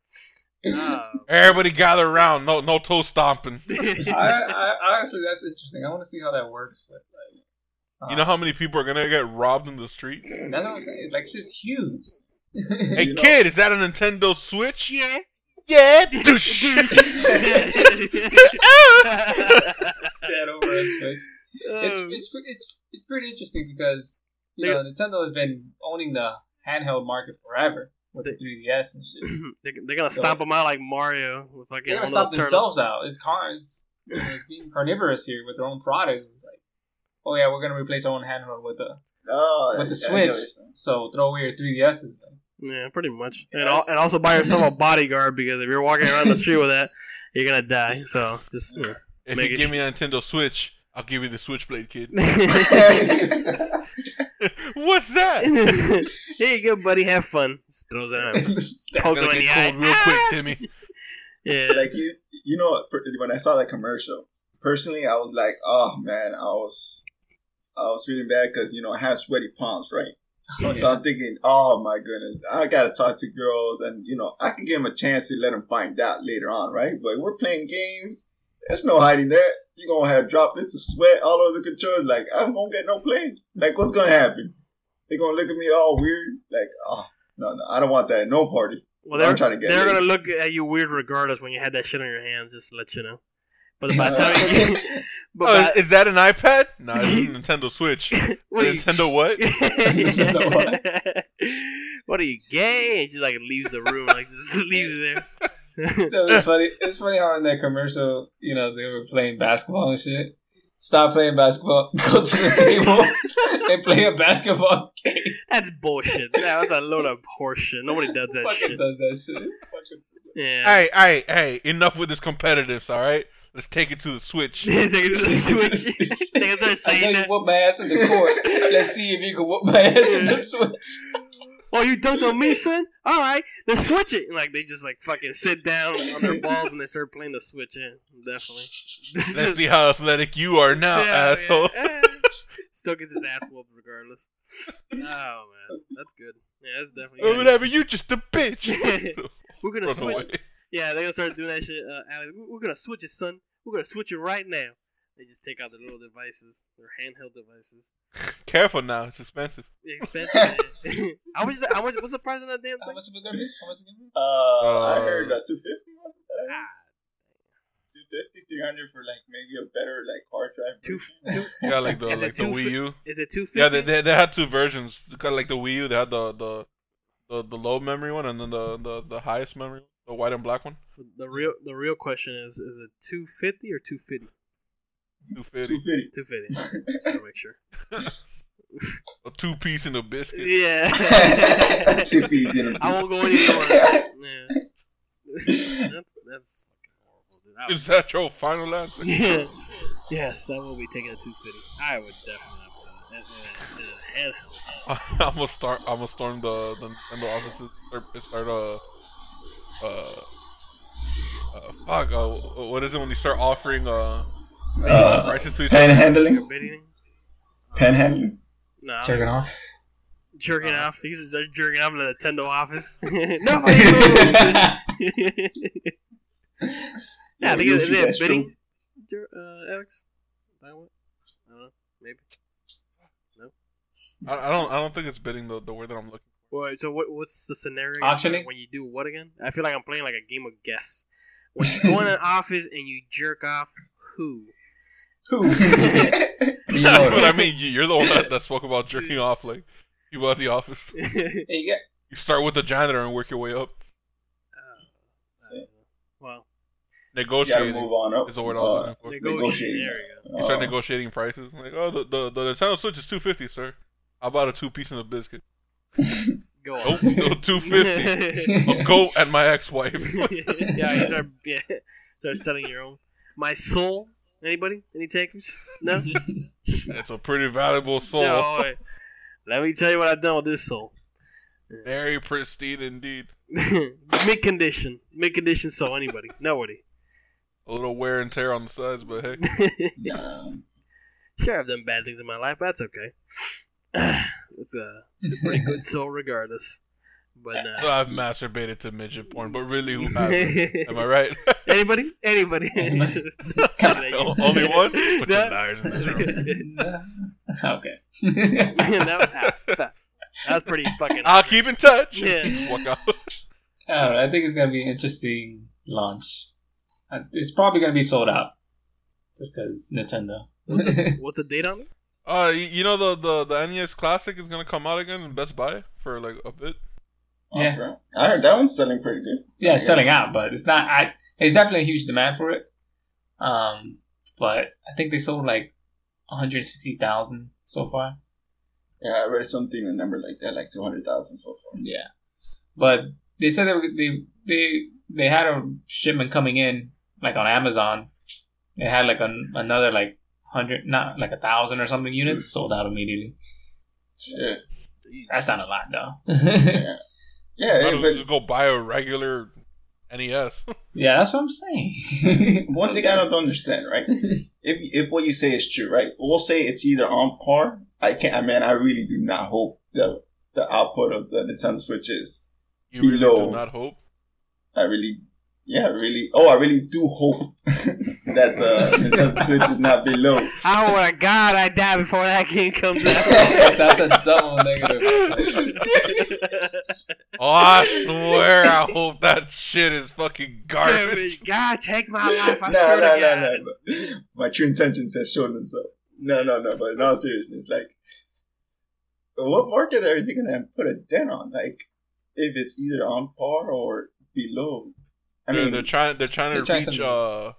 Ah. Everybody gather around. No, no toe stomping. I, I, honestly, that's interesting. I want to see how that works. But like, You know how many people are gonna get robbed in the street? That's what I'm saying. Like, shit's huge. Hey You know- kid, is that a Nintendo Switch? yeah. Yeah, douche. Dead over a switch. It's, Um, it's it's it's pretty interesting because you know Nintendo has been owning the handheld market forever with the 3DS and shit. they're, they're gonna So- stomp them out like Mario with fucking. They're gonna one stop of turtles. themselves out. It's cars. It's being carnivorous here with their own products. It's like, oh yeah, we're gonna replace our own handheld with the Oh, with the I- I Switch. what. So throw away your 3DSs. Then. Yeah, pretty much. And, al- and also buy yourself a bodyguard because if you're walking around the street with that, you're gonna die. So just. You know. If Make you it- give me a Nintendo Switch, I'll give you the Switchblade kid. What's that? Here you go, buddy. Have fun. Just throws it out. Stab. Poke him in the eye. cold real quick, Ah! Timmy. Yeah. like you, you know, what, when I saw that commercial, personally, I was like, oh man, I was, I was feeling bad because you know I have sweaty palms, right? Oh, So. I'm thinking, oh my goodness, I gotta talk to girls, and you know I can give them a chance to let them find out later on, right? But we're playing games. There's no hiding that. You're gonna have droplets of sweat all over the controller. Like I'm gonna get no play. Like what's gonna happen? They're gonna look at me all weird. Like, oh no, no, I don't want that. at No party. Well, I'm they're, trying to get they're gonna look at you weird regardless when you had that shit on your hands. Just to let you know. But by the time, you, but Oh, by, is, is that an iPad? No, it's a Nintendo Switch. what Nintendo what? Nintendo what are you gay? And she like leaves the room, like just leaves it there. No, it's funny. It's funny how in that commercial, you know, they were playing basketball and shit. Stop playing basketball. Go to the table and play a basketball game. That's bullshit. That's a load of horseshit. Nobody does that Fucking shit. does that shit. Fucking- Yeah. Hey, hey, hey! Enough with this competitiveness. All right, let's take it to the Switch. Take it to the switch. They start I know saying you that. whoop my ass in the court. Let's see if you can whoop my ass in the switch. Oh, you dunked on me, son? All right, let's switch it. Like they just like fucking sit down on their balls and they start playing the switch. in. definitely. Let's see how athletic you are now, Yeah, asshole. yeah. Still gets his ass whooped regardless. Oh man, that's good. Yeah, that's Or definitely. whatever. You just a bitch. We're gonna Run switch. away. Yeah, they're gonna start doing that shit. Uh, Alex, we're gonna switch it, son. We're gonna switch it right now. They just take out the little devices, their handheld devices. Careful now. It's expensive. Expensive. man. how much? Is that, how much? What's the price on that damn thing? How thing? much is it gonna be? How much is it gonna be? Uh, I Uh, heard uh, 250 was it? Ah, 250, 300 for like maybe a better like hard drive. two, version. two. Yeah, like the Is like the two Wii fi- U. Is it two fifty? Yeah, they, they they had two versions. Kind of like the Wii U. They had the the the, the low memory one, and then the, the the highest memory, the white and black one. The real the real question is: Is it two fifty or two fifty? Two fifty. 250. Two fifty. Just to make sure. A two piece in a biscuit. Yeah. Two feet in a I won't go any lower. Yeah. that's, that's fucking horrible, dude. I Is that your final answer? Yeah. Yes, I will be taking a 250. I would definitely have that. And, and, and handheld. I'm gonna start. I'm gonna storm the the Nintendo offices. Start, start uh uh, uh fuck. Uh, what is it when you start offering uh Uh, prices to each other? panhandling? Panhandling? No. Jerking off. Jerking Uh, off. He's just jerking off in the Nintendo office. no. yeah, I think it's, is Yoshi, it that's bidding? Jer- Uh, Alex? Is that what? I don't know. Maybe. I, I don't. I don't think it's bidding the the word that I'm looking. Wait, so what, what's the scenario Auctioning? when you do what again? I feel like I'm playing like a game of guess. When you go in an office and you jerk off, who? Who? For. You know but I mean, you- you're the one that, that spoke about jerking off like people at the office. Hey, you got- You start with the janitor and work your way up. Uh, well, You gotta Negotiating move on up. is the word I was Uh, looking for. Negotiating. There you go. You start uh, negotiating prices. Like, oh, the, the, the Nintendo Switch is two fifty, sir. How about a two piece in a biscuit? Go on. Nope, still two fifty. A goat and my ex-wife. yeah, you start, yeah, start selling your own. My soul. Anybody? Any takers? No. That's a pretty valuable soul. No. wait. Let me tell you what I've done with this soul. Very pristine indeed. Mid condition, mid condition soul. Anybody? Nobody. A little wear and tear on the sides, but hey, Nah. Sure, I've done bad things in my life, but that's okay. it's a, it's a pretty good soul, regardless. But uh, I've masturbated to midget porn, but really, who hasn't? Am I right? anybody? Anybody? Just- just looking at you. Only one? Bunch No. of liars in this room. okay. no, ah, that was pretty fucking. I'll keep in touch. Yeah. Just walk out. I. I think it's gonna be an interesting launch. Uh, It's probably gonna be sold out, just because Nintendo. What's the, what's the date on it? Uh, you, you know the, the the NES Classic is gonna come out again in Best Buy for like a bit. Yeah. Okay. I heard that one's selling pretty good. yeah, it's selling out, but it's not. I there's definitely a huge demand for it. Um, but I think they sold like 160,000 so far. Yeah, I read something, a number like that, like 200,000 so far. Yeah, but they said they they they they had a shipment coming in like on Amazon. They had like an, another like hundred, not like a thousand or something units mm. sold out immediately. Shit. That's not a lot though. Yeah, Why yeah don't but just go buy a regular NES? yeah, that's what I'm saying. one thing I don't understand, right? If if what you say is true, right? We'll say it's either on par. I can't. I mean, I really do not hope the the output of the Nintendo Switch is. You really Below. do not hope. I really, yeah, really. Oh, I really do hope that uh, that the Nintendo Switch is not below. Oh my god, I die before that game comes out. That's a double negative. Oh, I swear, I hope that shit is fucking Damn garbage. God, take my life. I No, swear no, to no, God. no. but My true intentions have shown themselves. No, no, no. But in all seriousness, like, what market are they gonna put a dent on? Like, if it's either on par or below. I mean, they're trying. They're trying to They're trying reach some- uh,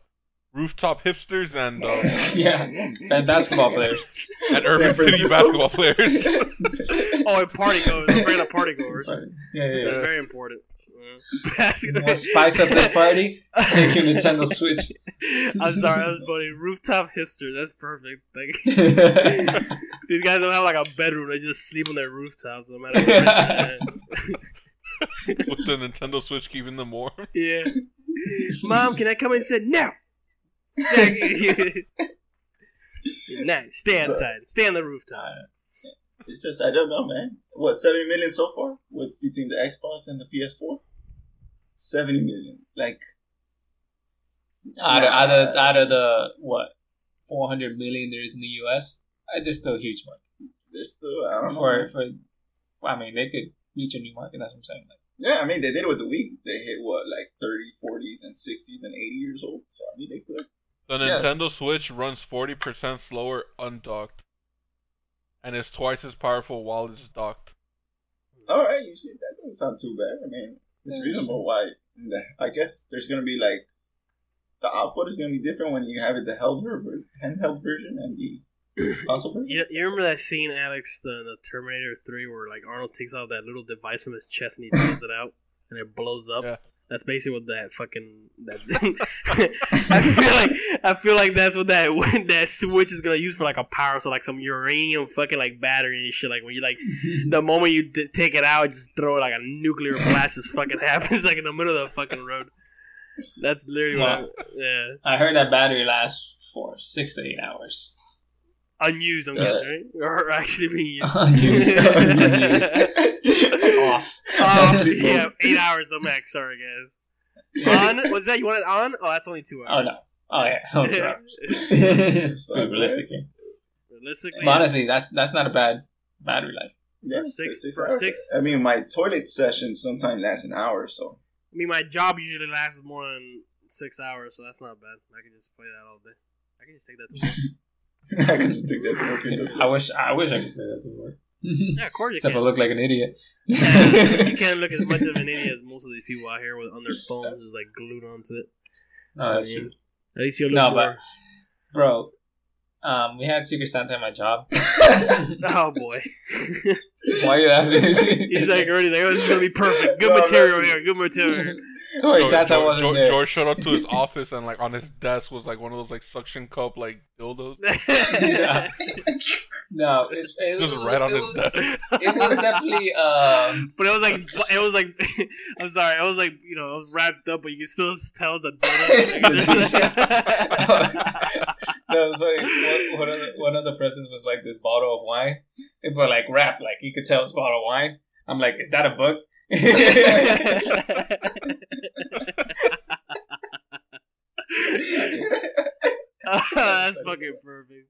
rooftop hipsters and uh, yeah, and basketball players. and urban city basketball players. Oh, and party goers. I'm afraid of party goers. Yeah, yeah, yeah. very important. You Basketball. spice up this party? Take your Nintendo Switch. I'm sorry, that was funny. Rooftop hipster, that's perfect. Like, these guys don't have like a bedroom; they just sleep on their rooftops, no matter what. with the Nintendo Switch keeping them warm. yeah. Mom, can I come in? and Said no. nice. Stay So- outside. Stay on the rooftop. Uh, it's just I don't know, man. What seventy million so far with between the Xbox and the PS4? Seventy million. Like, out of, out of out of the what 400 million there is in the U.S. I just still huge market there's still I don't know. for for. I mean, they could reach a new market. That's what I'm saying. Like, Yeah, I mean, they did it with the Wii. They hit what, like 30, 40s, and 60s, and 80 years old. So, I mean, they could. The Yeah. Nintendo Switch runs forty percent slower undocked, and is twice as powerful while it's docked. All right, you see, that doesn't sound too bad. I mean, it's Yeah. reasonable. Why? I guess there's going to be like, the output is going to be different when you have it the held ver- handheld version and the console version. You, you remember that scene, Alex, the, the Terminator 3, where like Arnold takes out that little device from his chest and he pulls it out and it blows up? Yeah. That's basically what that fucking that. I feel like I feel like that's what that that switch is gonna use for like a power, so like some uranium fucking like battery and shit. Like when you like the moment you d- take it out, just throw it like a nuclear blast just fucking happens like in the middle of the fucking road. That's literally what. Yeah, I heard that battery lasts for six to eight hours. Unused, I'm Yeah. guessing, right? Or actually being used. Unused. Unused. Off. Oh, yeah, eight hours the max. Sorry, guys. On was that you want it on? Oh, that's only two hours. Oh no. Oh yeah. Oh, two hours. But, Realistically, Realistically, but honestly, that's that's not a bad battery life. Yeah, For six- six, hours. six- I mean, my toilet session sometimes lasts an hour, or so. I mean, my job usually lasts more than six hours, so that's not bad. I can just play that all day. I can just take that to work. I can just take that to work and I wish I wish I could play that to work. Yeah, of course you Except I look like an idiot. you can't look as much of an idiot as most of these people out here with on their phones, just like glued onto it. Oh, no, that's I mean, true, At least you look No, more. bro. Um, we had Secret Santa at my job. Oh boy, Why are you laughing? he's like already like, oh, this is gonna be perfect. Good No, material no. here. Good material. here. Don't worry, George, Santa George- wasn't George- there. George showed up to his office and like on his desk was like one of those like suction cup like dildos, Yeah. No, it's, it just was, right on his was, desk. It was definitely um. But it was like it was like I'm sorry, it was like you know it was wrapped up, but you can still tell the no, it was funny. One, one of the, one of the presents was like this bottle of wine, but like wrapped, like you could tell it's a bottle of wine. I'm like, is that a book? That's fucking perfect.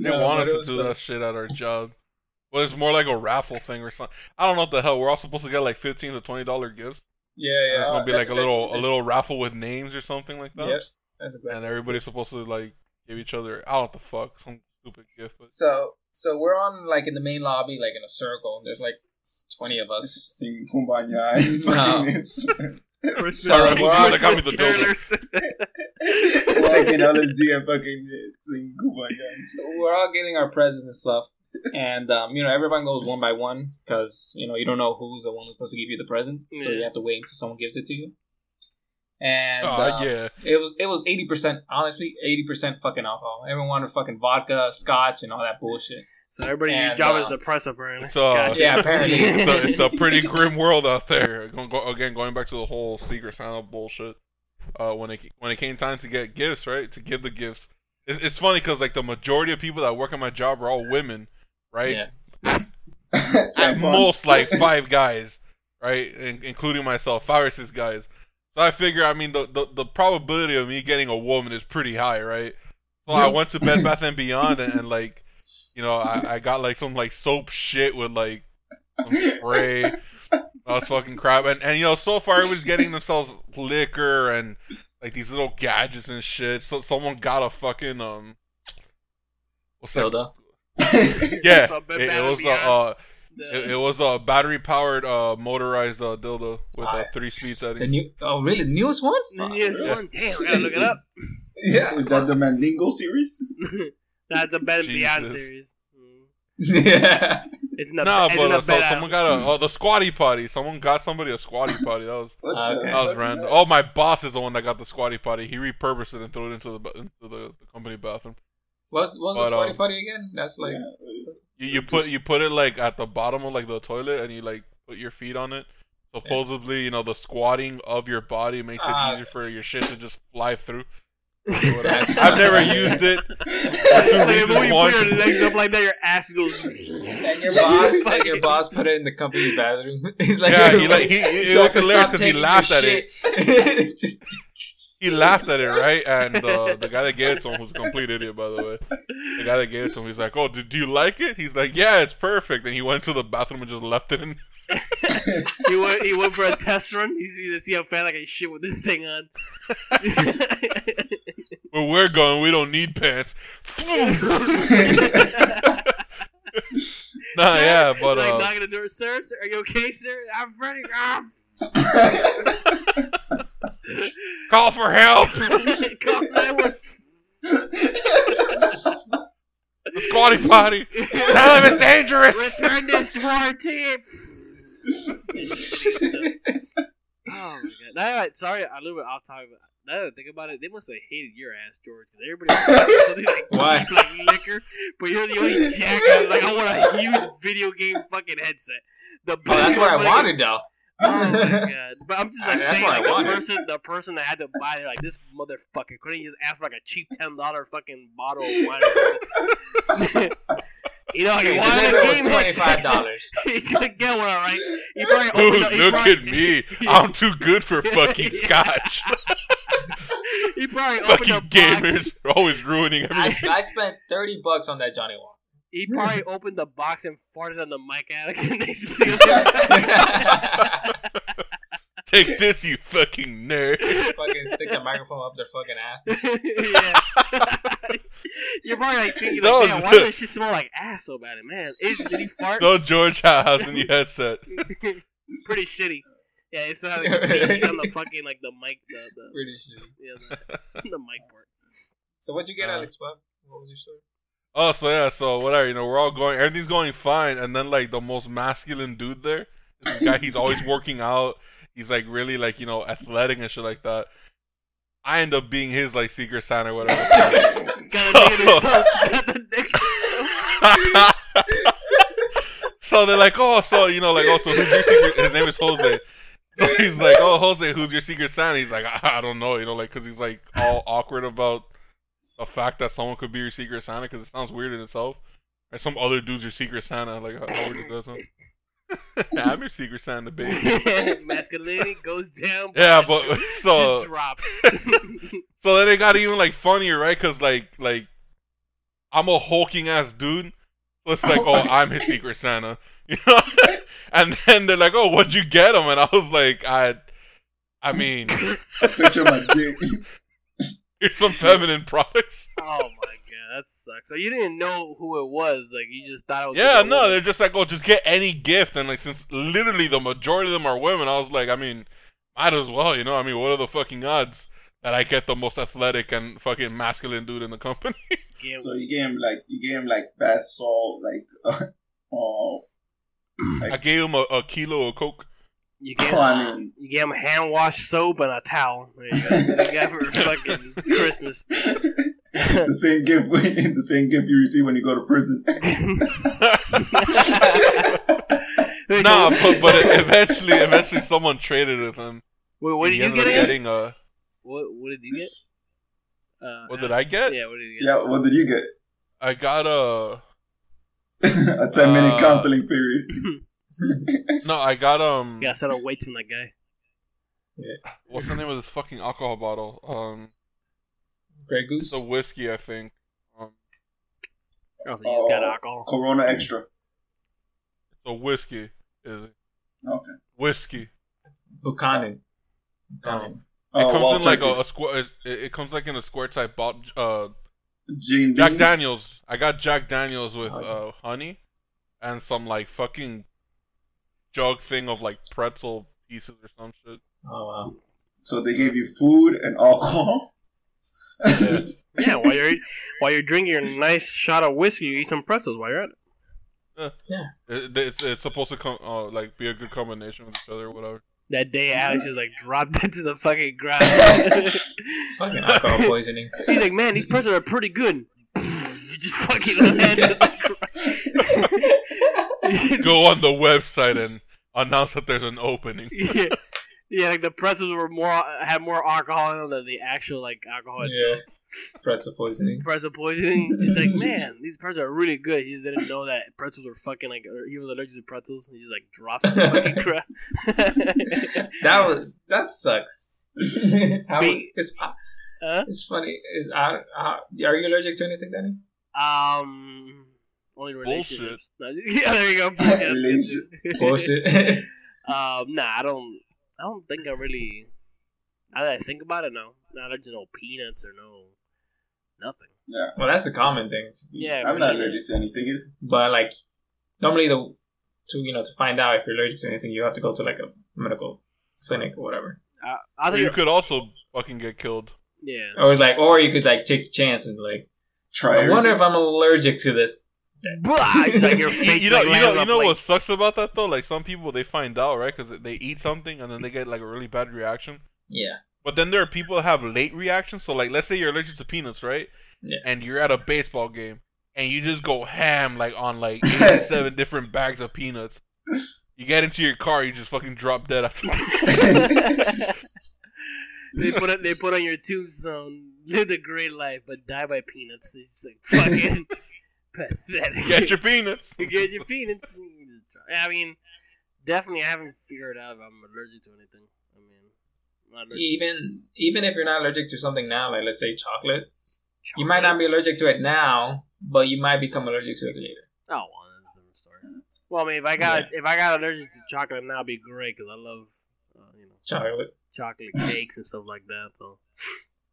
They No, want us to do fun. that shit at our job. Well, it's more like a raffle thing or something. I don't know what the hell. We're all supposed to get like fifteen to twenty dollar gifts. yeah, yeah. It's gonna be that's like a good. little a little raffle with names or something like that. Yep, that's a good. And everybody's supposed to like give each other I don't know the fuck some stupid gift. But So, so we're on like in the main lobby, like in a circle. and There's like twenty of us. Sing Kumbaya and fucking it's Christmas, Sorry, well, I got me Christmas the dildo. carolers. taking LSD and fucking sing Kumbaya. So we're all getting our presents and stuff, and um, you know everyone goes one by one because you know you don't know who's the one who's supposed to give you the presents, so you have to wait until someone gives it to you. And oh um, yeah, it was it was eighty percent honestly eighty percent fucking alcohol. Everyone wanted fucking vodka, scotch, and all that bullshit. So everybody, your And, job uh, is to press up, apparently. So, Gotcha. yeah, apparently. it's a, it's a pretty grim world out there. Go, go, again, going back to the whole Secret Santa bullshit. Uh, when it when it came time to get gifts, right, to give the gifts, it, it's funny because like the majority of people that work at my job are all women, right? Yeah. At most, like five guys, right, in, including myself, five or six guys. So I figure, I mean, the, the, the probability of me getting a woman is pretty high, right? So I went to Bed Bath and Beyond, and, and like, you know, I, I got like some like soap shit with like some spray. I was fucking crap, and and you know, so far everybody's getting themselves liquor and like these little gadgets and shit. So someone got a fucking um, what's that? Yeah, it, it was a Beyond. uh, The- it, it was a battery powered uh motorized uh, dildo with uh, three speed The new, oh, really? The newest one? the newest Yeah. one. Damn, I gotta look it up. yeah, is that the Mandingo series? That's a Bed and Beyond series. Yeah. It's in the No, it's but in the uh, so, someone got a oh the squatty potty. Someone got somebody a squatty potty. That was What the okay. that was random. Oh, my boss is the one that got the squatty potty. He repurposed it and threw it into the into the, the company bathroom. What's what's But, the squatty um, potty again? That's like You, you put you put it like at the bottom of like the toilet and you like put your feet on it. Supposedly, you know, the squatting of your body makes it Ah. easier for your shit to just fly through. I've never used it. like if you one. put your legs up like that, your ass goes. and your boss and your boss put it in the company bathroom. He's like, Yeah, he like he it so I was hilarious because he taking laughed your at it. Just He laughed at it, right? And uh, the guy that gave it to him was a complete idiot, by the way. The guy that gave it to him, he's like, "Oh, do, do you like it?" He's like, "Yeah, it's perfect." And he went to the bathroom and just left it in. he went. He went for a test run. He see to see how fast I can shit with this thing on. Where we're going, we don't need pants. nah, yeah, but I'm like uh, knocking the door, sir, sir. Are you okay, sir? I'm ready. Ah, call for help. Call 911. The squatty potty. Tell him it's dangerous. Return this SWAT team. Oh my god! All right, sorry, a little bit off topic. But now that I think about it, they must have hated your ass, George, because everybody something like Why? like liquor, but you're the only jackass. Like I want a huge video game fucking headset. The Well, that's what I wanted though. Oh my god! But I'm just like That's saying, like the person, the person that had to buy it, like this motherfucker couldn't he just ask for like a cheap ten dollar fucking bottle of wine. you know, he Hey, wanted remember a was game twenty five dollars. He's gonna get one, all right. He probably opened Dude, up, he look probably, at me. I'm too good for fucking scotch. He probably opened fucking a box. gamers are always ruining I, everything. I spent thirty bucks on that Johnnie Walker. He probably opened the box and farted on the mic, Alex, and they sealed Take this, you fucking nerd. fucking stick the microphone up their fucking ass. yeah. You're probably like thinking, That like, was man, why does she smell like ass so bad? Man, is did he fart? So George has a new headset. Pretty shitty. Yeah, it's not like feces on the fucking like the mic, the the, Pretty shitty. yeah, the, the mic part. So what'd you get, Uh, Alex? Bob? What was your story? Oh, so yeah, so whatever, you know, we're all going, everything's going fine, and then like the most masculine dude there, this guy, he's always working out. He's like really like you know athletic and shit like that. I end up being his like secret Santa or whatever. Got a nigga to suck. Got the nigga to suck. so they're like, oh, so you know, like, oh, so who's your secret? His name is Jose. So he's like, oh, Jose, who's your secret Santa? He's like, I, I don't know, you know, like, cause he's like all awkward about the fact that someone could be your secret Santa, because it sounds weird in itself. Or some other dude's your secret Santa, like, how how weird does that sound? yeah, I'm your secret Santa, baby. Masculinity goes down. Yeah, but so just drops. So then it got even like funnier, right? Because like like I'm a hulking ass dude. So it's like, oh, I'm his secret Santa, you know. and then they're like, oh, what'd you get him? And I was like, I, I mean, Picture my dick. Here's some feminine products. oh my god, that sucks. So you didn't know who it was, like you just thought it was. Yeah, no, woman. they're just like, oh, just get any gift. And like, since literally the majority of them are women, I was like, I mean, might as well, you know. I mean, what are the fucking odds that I get the most athletic and fucking masculine dude in the company? So you gave him like you gave him like bath salt, like uh, oh, I gave him a, a kilo of coke. You gave oh, him, I mean, you gave him hand wash soap and a towel. There you go. You got for fucking Christmas. the same gift, the same gift you receive when you go to prison. Wait, Nah, but but eventually, eventually, someone traded with him. wait, what did He you get? getting uh, What What did you get? Uh, what did I get? Yeah, what did you get? yeah, what did you get? I got a a ten minute Uh, counseling period. no, I got um, You gotta settle weights from that guy. What's the name of this fucking alcohol bottle? Um, Grey Goose. it's a whiskey, I think. Um, Oh, so you just got Oh. alcohol. Corona Extra. it's a whiskey. Is it? Okay. Whiskey. Buchanan. Buchanan. It Oh, comes Wild in like a, a square. It, it comes like in a square type bottle. Uh, Gene Jack Daniels. I got Jack Daniels with Oh, uh, honey, and some like fucking jug thing of like pretzel pieces or some shit. Oh wow. So they gave you food and alcohol. Yeah. Yeah, while you're while you're drinking your nice shot of whiskey, you eat some pretzels while you're at it. It, it's it's supposed to come uh, like be a good combination with each other or whatever. That day, Alex just like dropped into the fucking ground. Fucking alcohol poisoning. He's like, man, these pretzels are pretty good. You just fucking landed on the ground. Go on the website and announce that there's an opening. yeah. yeah, like the pretzels were more had more alcohol in them than the actual like alcohol Yeah. Pretzel poisoning. Pretzel poisoning. He's like, man, these pretzels are really good. He just didn't know that pretzels were fucking like or he was allergic to pretzels. He just like drops the fucking crap. That was that sucks. How, Being- it's, Huh? it's funny. Is uh, uh, are you allergic to anything, Danny? Um, only relationships. No, yeah, there you go. Yeah, that's good. Bullshit. um, nah, I don't. I don't think I really. Now that I think about it, no, not allergic to no peanuts or no nothing. Yeah. well, that's the common thing. Yeah, I'm not allergic to anything. But like, normally the to you know to find out if you're allergic to anything, you have to go to like a medical clinic or whatever. I, I Or think. you could also fucking get killed. yeah. Or it's like, or you could like take a chance and like, Try I wonder if I'm allergic to this. Blah! It's like your You, face. you know, like, you know, you know plate. what sucks about that though? Like some people they find out right because they eat something and then they get like a really bad reaction. Yeah. But then there are people that have late reactions. So like, let's say you're allergic to peanuts, right? Yeah. And you're at a baseball game and you just go ham like on like seven different bags of peanuts. You get into your car, you just fucking drop dead after. they put it. They put on your tombstone. live a great life, but die by peanuts. It's like fucking pathetic. Get your peanuts. Get your peanuts. and you just try- I mean, definitely, I haven't figured out if I'm allergic to anything. I mean, not Even even if you're not allergic to something now, like let's say chocolate, to you might not be allergic to it now, but you might become allergic to it later. Oh, well, that's a different story. Well, I mean, if I got if I got allergic to chocolate now, it'd be great because I love, uh, you know, Chocolate. chocolate cakes and stuff like that. So,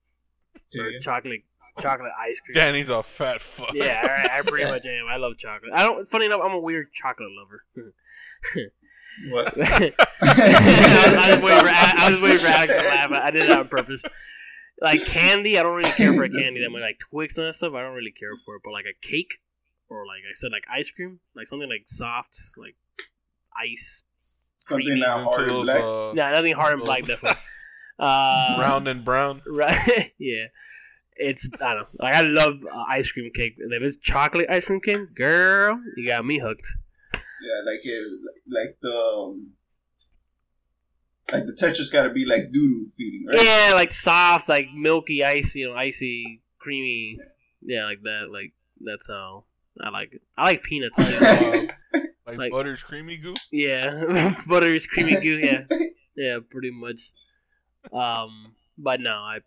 Do or you? chocolate chocolate ice cream. Danny's a fat fuck. Yeah, I, I pretty much am. I love chocolate. I don't. Funny enough, I'm a weird chocolate lover. What? I, I was waiting for, I was waiting for Alex to laugh. I did it on purpose. Like candy, I don't really care for a candy that much. Like Twix and that stuff, I don't really care for it. But like a cake, or like I said, like ice cream, like something like soft, like ice. Something not Into hard and black. uh, Yeah, nothing hard and black, definitely. Uh, round and brown. Right? yeah. It's I don't know. Like I love uh, ice cream cake. And if it's chocolate ice cream cake, girl, you got me hooked. Yeah, like it, like the um, like the texture's got to be like doo doo feeding, right? Yeah, like soft, like milky, icy, you know, icy, creamy. Yeah, like that. Like that's how I like it. I like peanuts. Too. Like, Like- butter's creamy goo. yeah, butter is creamy goo. Yeah, yeah, pretty much. Um, but no, I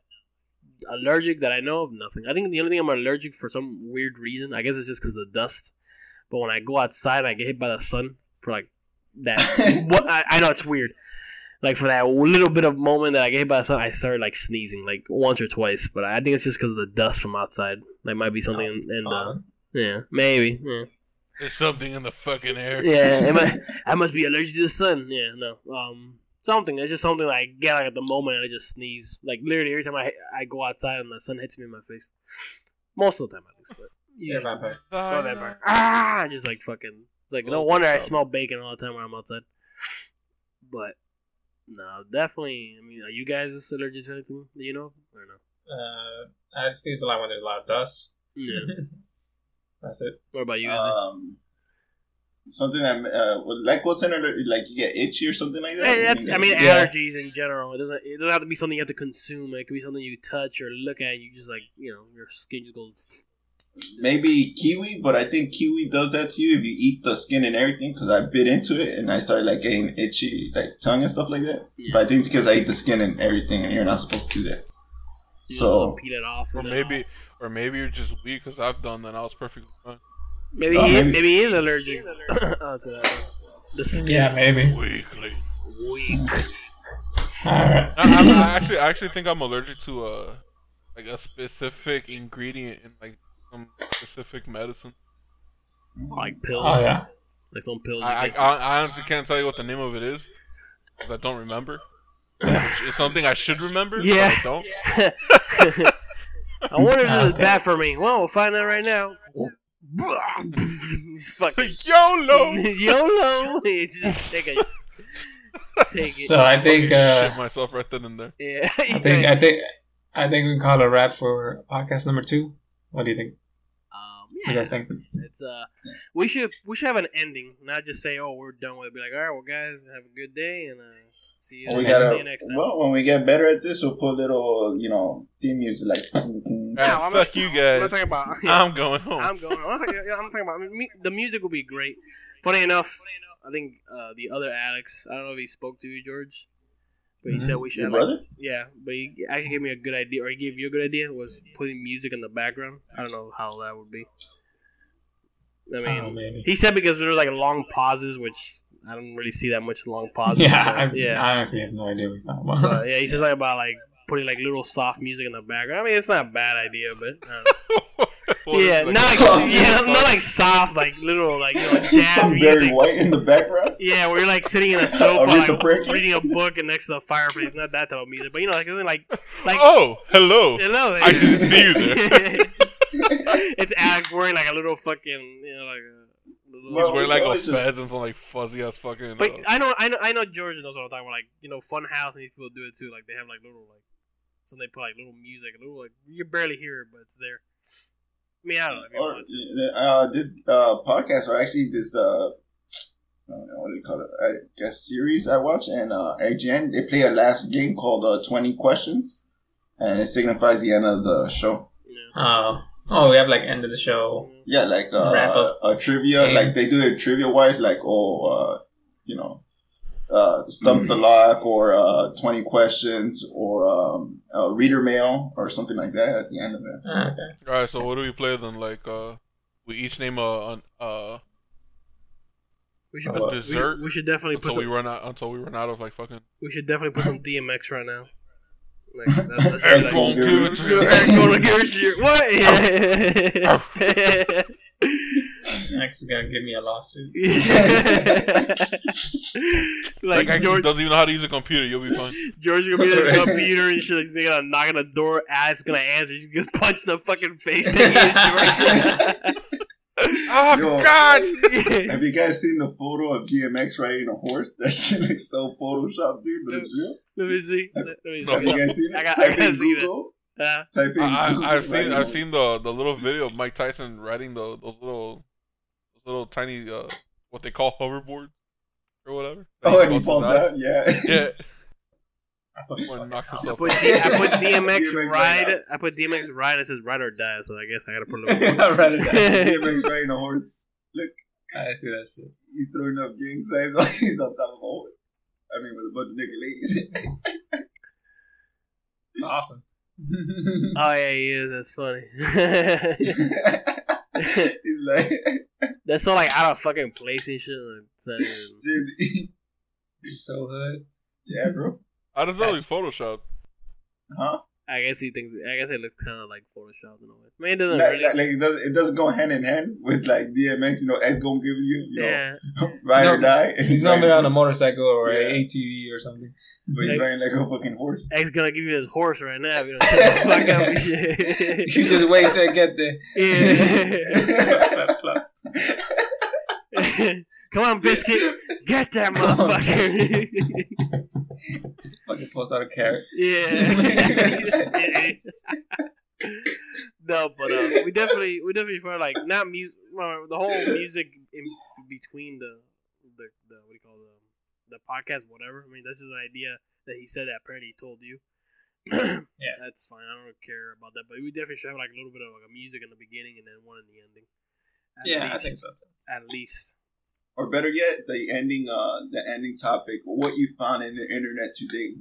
allergic that I know of nothing. I think the only thing I'm allergic for some weird reason. I guess it's just because of the dust. But when I go outside, and I get hit by the sun for like that. what I, I know it's weird. Like for that little bit of moment that I get hit by the sun, I started like sneezing like once or twice. But I think it's just because of the dust from outside. Like might be something in, in the yeah maybe yeah. There's something in the fucking air. Yeah, I, I must be allergic to the sun. Yeah, no. Um, something. It's just something that I get like at the moment and I just sneeze. Like literally every time I I go outside and the sun hits me in my face. Most of the time, at least. But You're a usually- vampire. Oh, vampire. Ah, I just like fucking. It's like no Oh, wonder I smell bacon all the time when I'm outside. But no, definitely. I mean, are you guys allergic to anything? Do you know or no? Uh, I sneeze a lot when there's a lot of dust. Yeah. That's it. what about you? Um, something that uh, like what's in it? Like you get itchy or something like that. Hey, that's, I mean, Yeah. allergies in general. It doesn't. It doesn't have to be something you have to consume. It could be something you touch or look at. And you just like, you know, your skin just goes. maybe kiwi, but I think kiwi does that to you if you eat the skin and everything. Because I bit into it and I started like getting itchy, like tongue and stuff like that. But I think because I eat the skin and everything, and you're not supposed to do that. You So- peel it off. Or and then- maybe, or maybe you're just weak because I've done that. and I was perfectly fine. Maybe Oh, he maybe- maybe he is allergic to that. The skin. Yeah, maybe. Weakly. Weak. All right. I, I, I actually, I actually think I'm allergic to uh, like a specific ingredient in like some specific medicine. Like pills. Oh yeah. Like some pills. I, I. I honestly can't tell you what the name of it is because I don't remember. Which is something I should remember. but Yeah. I don't. I wonder if this is bad for me. Well, we'll find out right now. Fucking YOLO. YOLO. Just take it. Take it. So I think uh, shit myself right then and there. yeah. I think I think I think we can call it a wrap for podcast number two. What do you think? um, What do yeah. you guys think? It's uh, we should we should have an ending, not just say, "Oh, we're done with." it. Be like, "All right, well, guys, have a good day, and uh, see you, we gotta. you next time." Well, when we get better at this, we'll put little, you know, theme music like. I'm fuck not- you I'm guys. not talking about. I'm going home. I'm going. I'm talking, I'm talking about me- the music will be great. Funny enough, I think uh, the other Alex. I don't know if he spoke to you, George, but he said we should. Your have, like- brother? yeah, but he actually gave me a good idea, or he gave you a good idea. Was putting music in the background. I don't know how that would be. I mean, Oh, he said because there were like long pauses, which I don't really see that much long pauses. Yeah, I, yeah. I honestly have no idea what he's talking about. But, yeah, he says something about like putting like little soft music in the background. I mean, it's not a bad idea, but I don't know. What is yeah, it, not like soft yeah, not like soft, like little like you know jazz Some Barry music. White in the background. Yeah, where you're like sitting in a sofa, like reading a book and next to the fireplace. Not that type of music, but you know, like something like like oh, hello. hello. I didn't see you there. it's Alex wearing like a little fucking you know like a. Little, Well, He's wearing like a always just- fez and some like fuzzy ass fucking. but uh, I know, I know, I know. George knows what I'm talking about. Like you know, Funhouse and these people do it too. Like they have like little like, so they put like little music, a little like you barely hear it, but it's there. I mean, I don't know. Or, uh, this uh, podcast, or actually this, uh, I don't know, what do you call it? I guess series I watch, and uh, IGN, they play a last game called uh, 20 Questions, and it signifies the end of the show. You know. Oh, oh, we have like end of the show. Yeah, like uh, Wrap up. a trivia, Game. like they do it trivia wise, like, oh, uh, you know, uh, Stump the Lock, or uh, 20 Questions, or um, uh, Reader Mail, or something like that at the end of it. Ah, okay. all right, so what do we play then? Like, uh, we each name a, an uh We should, put, we, dessert should, we should definitely put until we run out until we run out of like fucking. we should definitely put some DMX right now. Like, that's, that's Eric like, won't give it to you. Eric gonna give it to you. What? Next is gonna give me a lawsuit. Like, like I George, doesn't even know how to use a computer. You'll be fine. George gonna be at his computer and shit. He's gonna knock on the door. Ass gonna answer. He's just punch in the fucking face. That Oh Yo. God! Have you guys seen the photo of DMX riding a horse? That shit looks so Photoshop, dude, but it's real. Let me see. Let me see. Have you guys seen it? I got- I Type gotta in see that. Google. Uh, Type in I, Google I, I've seen riding a I've seen the the little video of Mike Tyson riding the those little those little tiny uh what they call hoverboards or whatever. Oh, and he busts falls down. Yeah. Yeah. When he knocks I himself put, out. D- I put DMX DMX ride. right I put DMX ride. It says ride or die. So I guess I gotta put a little. I read it. down. DMX riding a horse. Look, I see that shit. He's throwing up gang signs while he's on top of a horse. I mean, with a bunch of nigga ladies. Awesome. Oh yeah, he is. That's funny. he's like, That's so like out of fucking place and shit. Like, it's not even- dude, You're so hood. yeah, bro. How does know he's Photoshop? Huh? I guess he thinks. I guess it looks kind of like Photoshop in a way. I mean, it doesn't Like, really. like, like it does it doesn't go hand in hand with like DMX, you know, Ed gonna give you, you know, yeah, ride or die. and He's riding normally on a motorcycle or Yeah. a ATV or something. but he's riding like a fucking horse. X gonna give you his horse right now. You don't the fuck up. and. You just wait till I get there. yeah. Flap, flap. Come on, biscuit, get that motherfucker. Fucking pulls out a carrot. yeah. no, but uh, we definitely, we definitely felt like not music. The whole music in between the, the, the what do you call the, the podcast, whatever. I mean, this is an idea that he said that apparently he told you. yeah, that's fine. I don't care about that, but we definitely should have like a little bit of like a music in the beginning and then one in the ending. At yeah, I think so too. At least. Or better yet, the ending, uh, the ending topic, what you found in the internet today.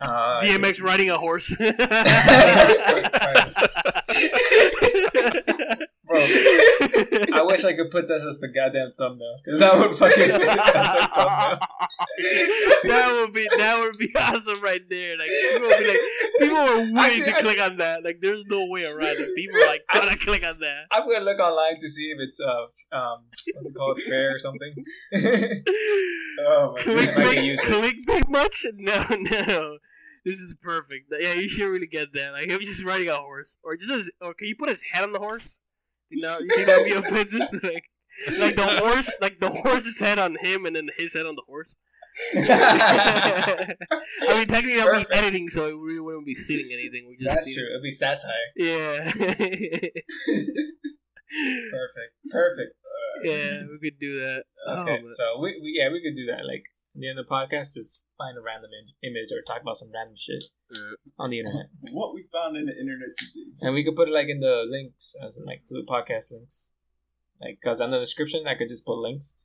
Uh, DMX riding a horse. Bro, I wish I could put this as the goddamn thumbnail because that would fucking put it as the thumbnail. that would be that would be awesome right there. Like people would be like people are waiting Actually, to I- click on that. Like there's no way around it. People are like gotta click on that. I'm gonna look online to see if it's uh um what's it called fair or something. Oh my Click I can big, use it. click big much? No, no. This is perfect. Yeah, you should really get that. Like him just riding a horse, or just his, or can you put his head on the horse? You know, you think that'd be offensive? like, like the horse, like the horse's head on him, and then his head on the horse. I mean, technically, I'll be Perfect. editing, so we really wouldn't be seeing anything. We just That's see- true. It'd be satire. Yeah. Perfect. Perfect. Uh, yeah, we could do that. Okay, Oh, but- so we, we yeah we could do that. Like at the end of the podcast, just find a random Im- image or talk about some random shit on the internet, What we found in the internet today. and we could put it like in the links as in, like to the podcast links, like because on the description I could just put links,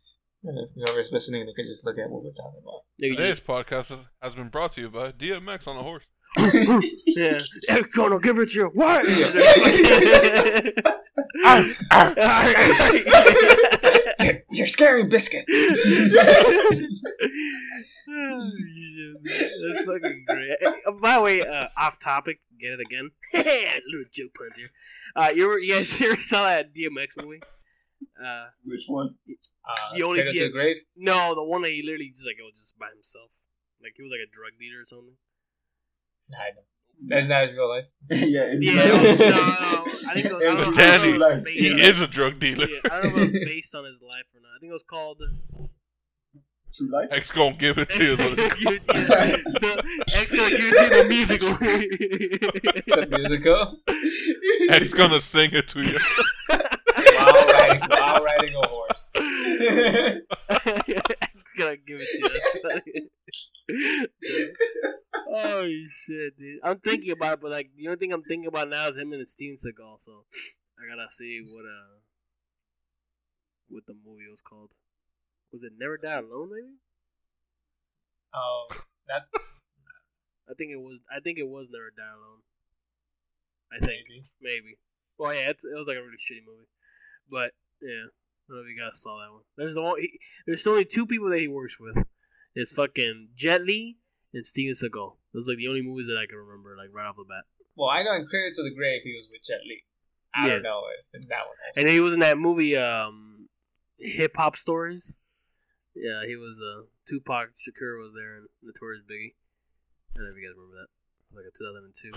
and if whoever's listening, they could just look at what we're talking about. Yeah, Today's podcast has- has been brought to you by DMX on a horse. Yeah. Hey, Colonel, give it to your what? You're scaring biscuit. Oh. That's fucking great. Uh, By the way, uh, off topic, get it again. Little joke puns here. Uh, you, ever, you guys ever saw that DMX movie? Uh, Which one? Uh, The only Cradle to the grave. no, the one that he literally just like was just by himself. Like he was like a drug dealer or something. Nah, That's not his real life. yeah, it's Yeah, like- no, no, I think it was, I don't know- I don't Danny, know if it was based He on- is a drug dealer. Yeah, I don't know if based on his life or not. I think it was called. Uh, True life. X gonna give it to you. X is what gonna give it to you. The X gonna give it to you the musical. The musical. and he's gonna sing it to you. while riding, while riding a horse. Gonna give it to you. oh shit, dude! I'm thinking about it, but like the only thing I'm thinking about now is him and Steven Seagal. So I gotta see what uh what the movie was called. Was it Never Die Alone? Maybe. Oh, that's I think it was. I think it was Never Die Alone. I think maybe. Well, yeah, it's, it was like a really shitty movie, but yeah, I don't know if you guys saw that one. There's the one. He, there's only two people that he works with. It's fucking Jet Li and Steven Seagal. Those are like the only movies that I can remember, like right off the bat. well. I know in Cradle to the Grave he was with Jet Li. I Yeah. don't know if in that one. Also. And then he was in that movie, um, Hip Hop Stories. Yeah, he was. Uh, Tupac Shakur was there, and Notorious Biggie. I don't know if you guys remember that, like a 2002.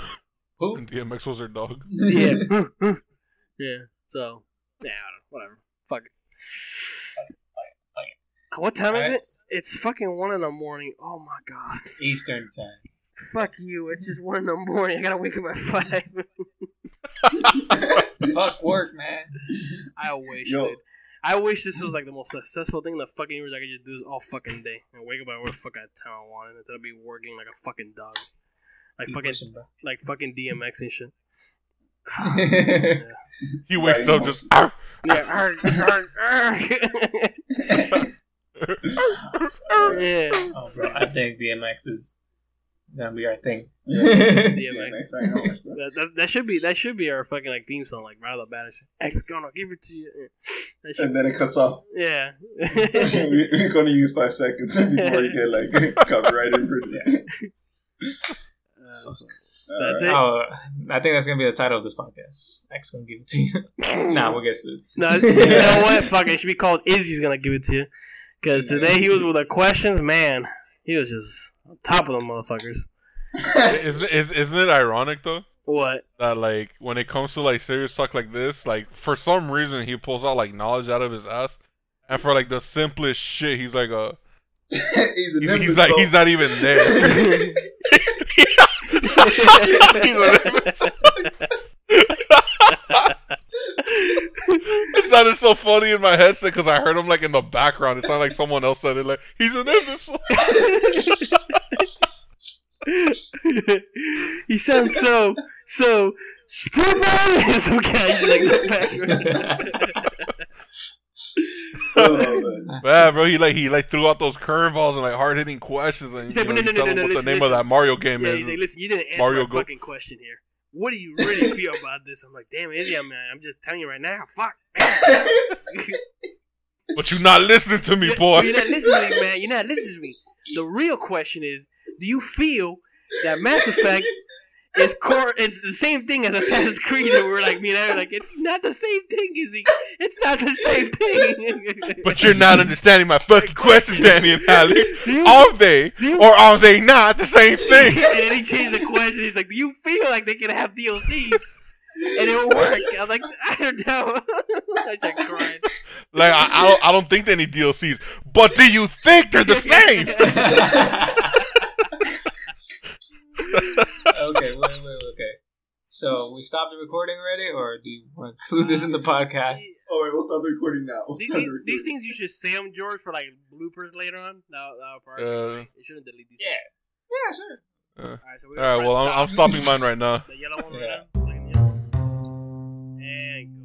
Who? And DMX was their dog. yeah. yeah. So, yeah, whatever. Fuck it. What time is Alright. it? It's fucking one in the morning. Oh my god. Eastern time. Fuck you. It's just one in the morning. I gotta wake up at five. Fuck work, man. I wish, Yo. dude. I wish this was like the most successful thing in the fucking universe. I could just do this all fucking day and wake up at whatever the fuck I town I wanted instead of be working like a fucking dog, like Keep fucking pushing, bro. like fucking DMX and shit. He wakes Right, up just. "Arr, Yeah. arg, arg, arg. yeah. oh, bro, I think DMX is gonna be our thing. DMX. DMX, I know. That, that, that should be that should be our fucking like theme song like right off the bat. X gonna give it to you. That And then it cuts off. yeah. We- We're gonna use five seconds before you get like copyright infringement. Uh, Uh, Alright. it. Oh, I think that's gonna be the title of this podcast. X gonna give it to you. nah, we'll get sued. no, you know what? Fuck it. It should be called Izzy's gonna give it to you. Because today he was with the questions. Man, he was just on top of them motherfuckers. Isn't, is, isn't it ironic though What? that like when it comes to like serious talk like this, like for some reason he pulls out like knowledge out of his ass, and for like the simplest shit, he's like a he's an he's, he's like he's not even there. He's an imbecile. it sounded so funny in my headset because I heard him like in the background. It sounded like someone else said it. Like he's an imbecile. he sounds so so stupid. Some guy like the background. Oh. Yeah, bro. He like he like threw out those curveballs and like hard hitting questions and He's you like, know, "No, you no, tell no, him no, what no, the listen, name of that Mario game Yeah, is. he's like, listen, you didn't answer Mario my Go- fucking question here. What do you really feel about this? I'm like, damn, Izzy, I'm, I'm just telling you right now. Fuck. but you're not listening to me, boy. You're not listening to me, man. You're not listening to me. The real question is, do you feel that Mass Effect is core? It's the same thing as Assassin's Creed. And we're like, you know, like it's not the same thing, Izzy. It's not the same thing. But you're not understanding my fucking question, Danny and Alex. You- Are they you- or are they not the same and thing? then he changed the question. He's like, do you feel like they can have DLCs? And it will work. I was like, I don't know. I just cried. Like I, I don't I don't think they need DLCs. But do you think they're the same? Okay, wait, wait, okay. So we stopped the recording already, or do you want to include this in the podcast? Oh, wait, we'll stop the recording now. We'll These, stop the recording. these things you should say them, George, for like bloopers later on. No, no, part. Uh, you shouldn't delete these. Yeah. Yeah, sure. All right, so All right, well I'm, I'm stopping mine right now. The yellow one Yeah. right now. Like, yeah. And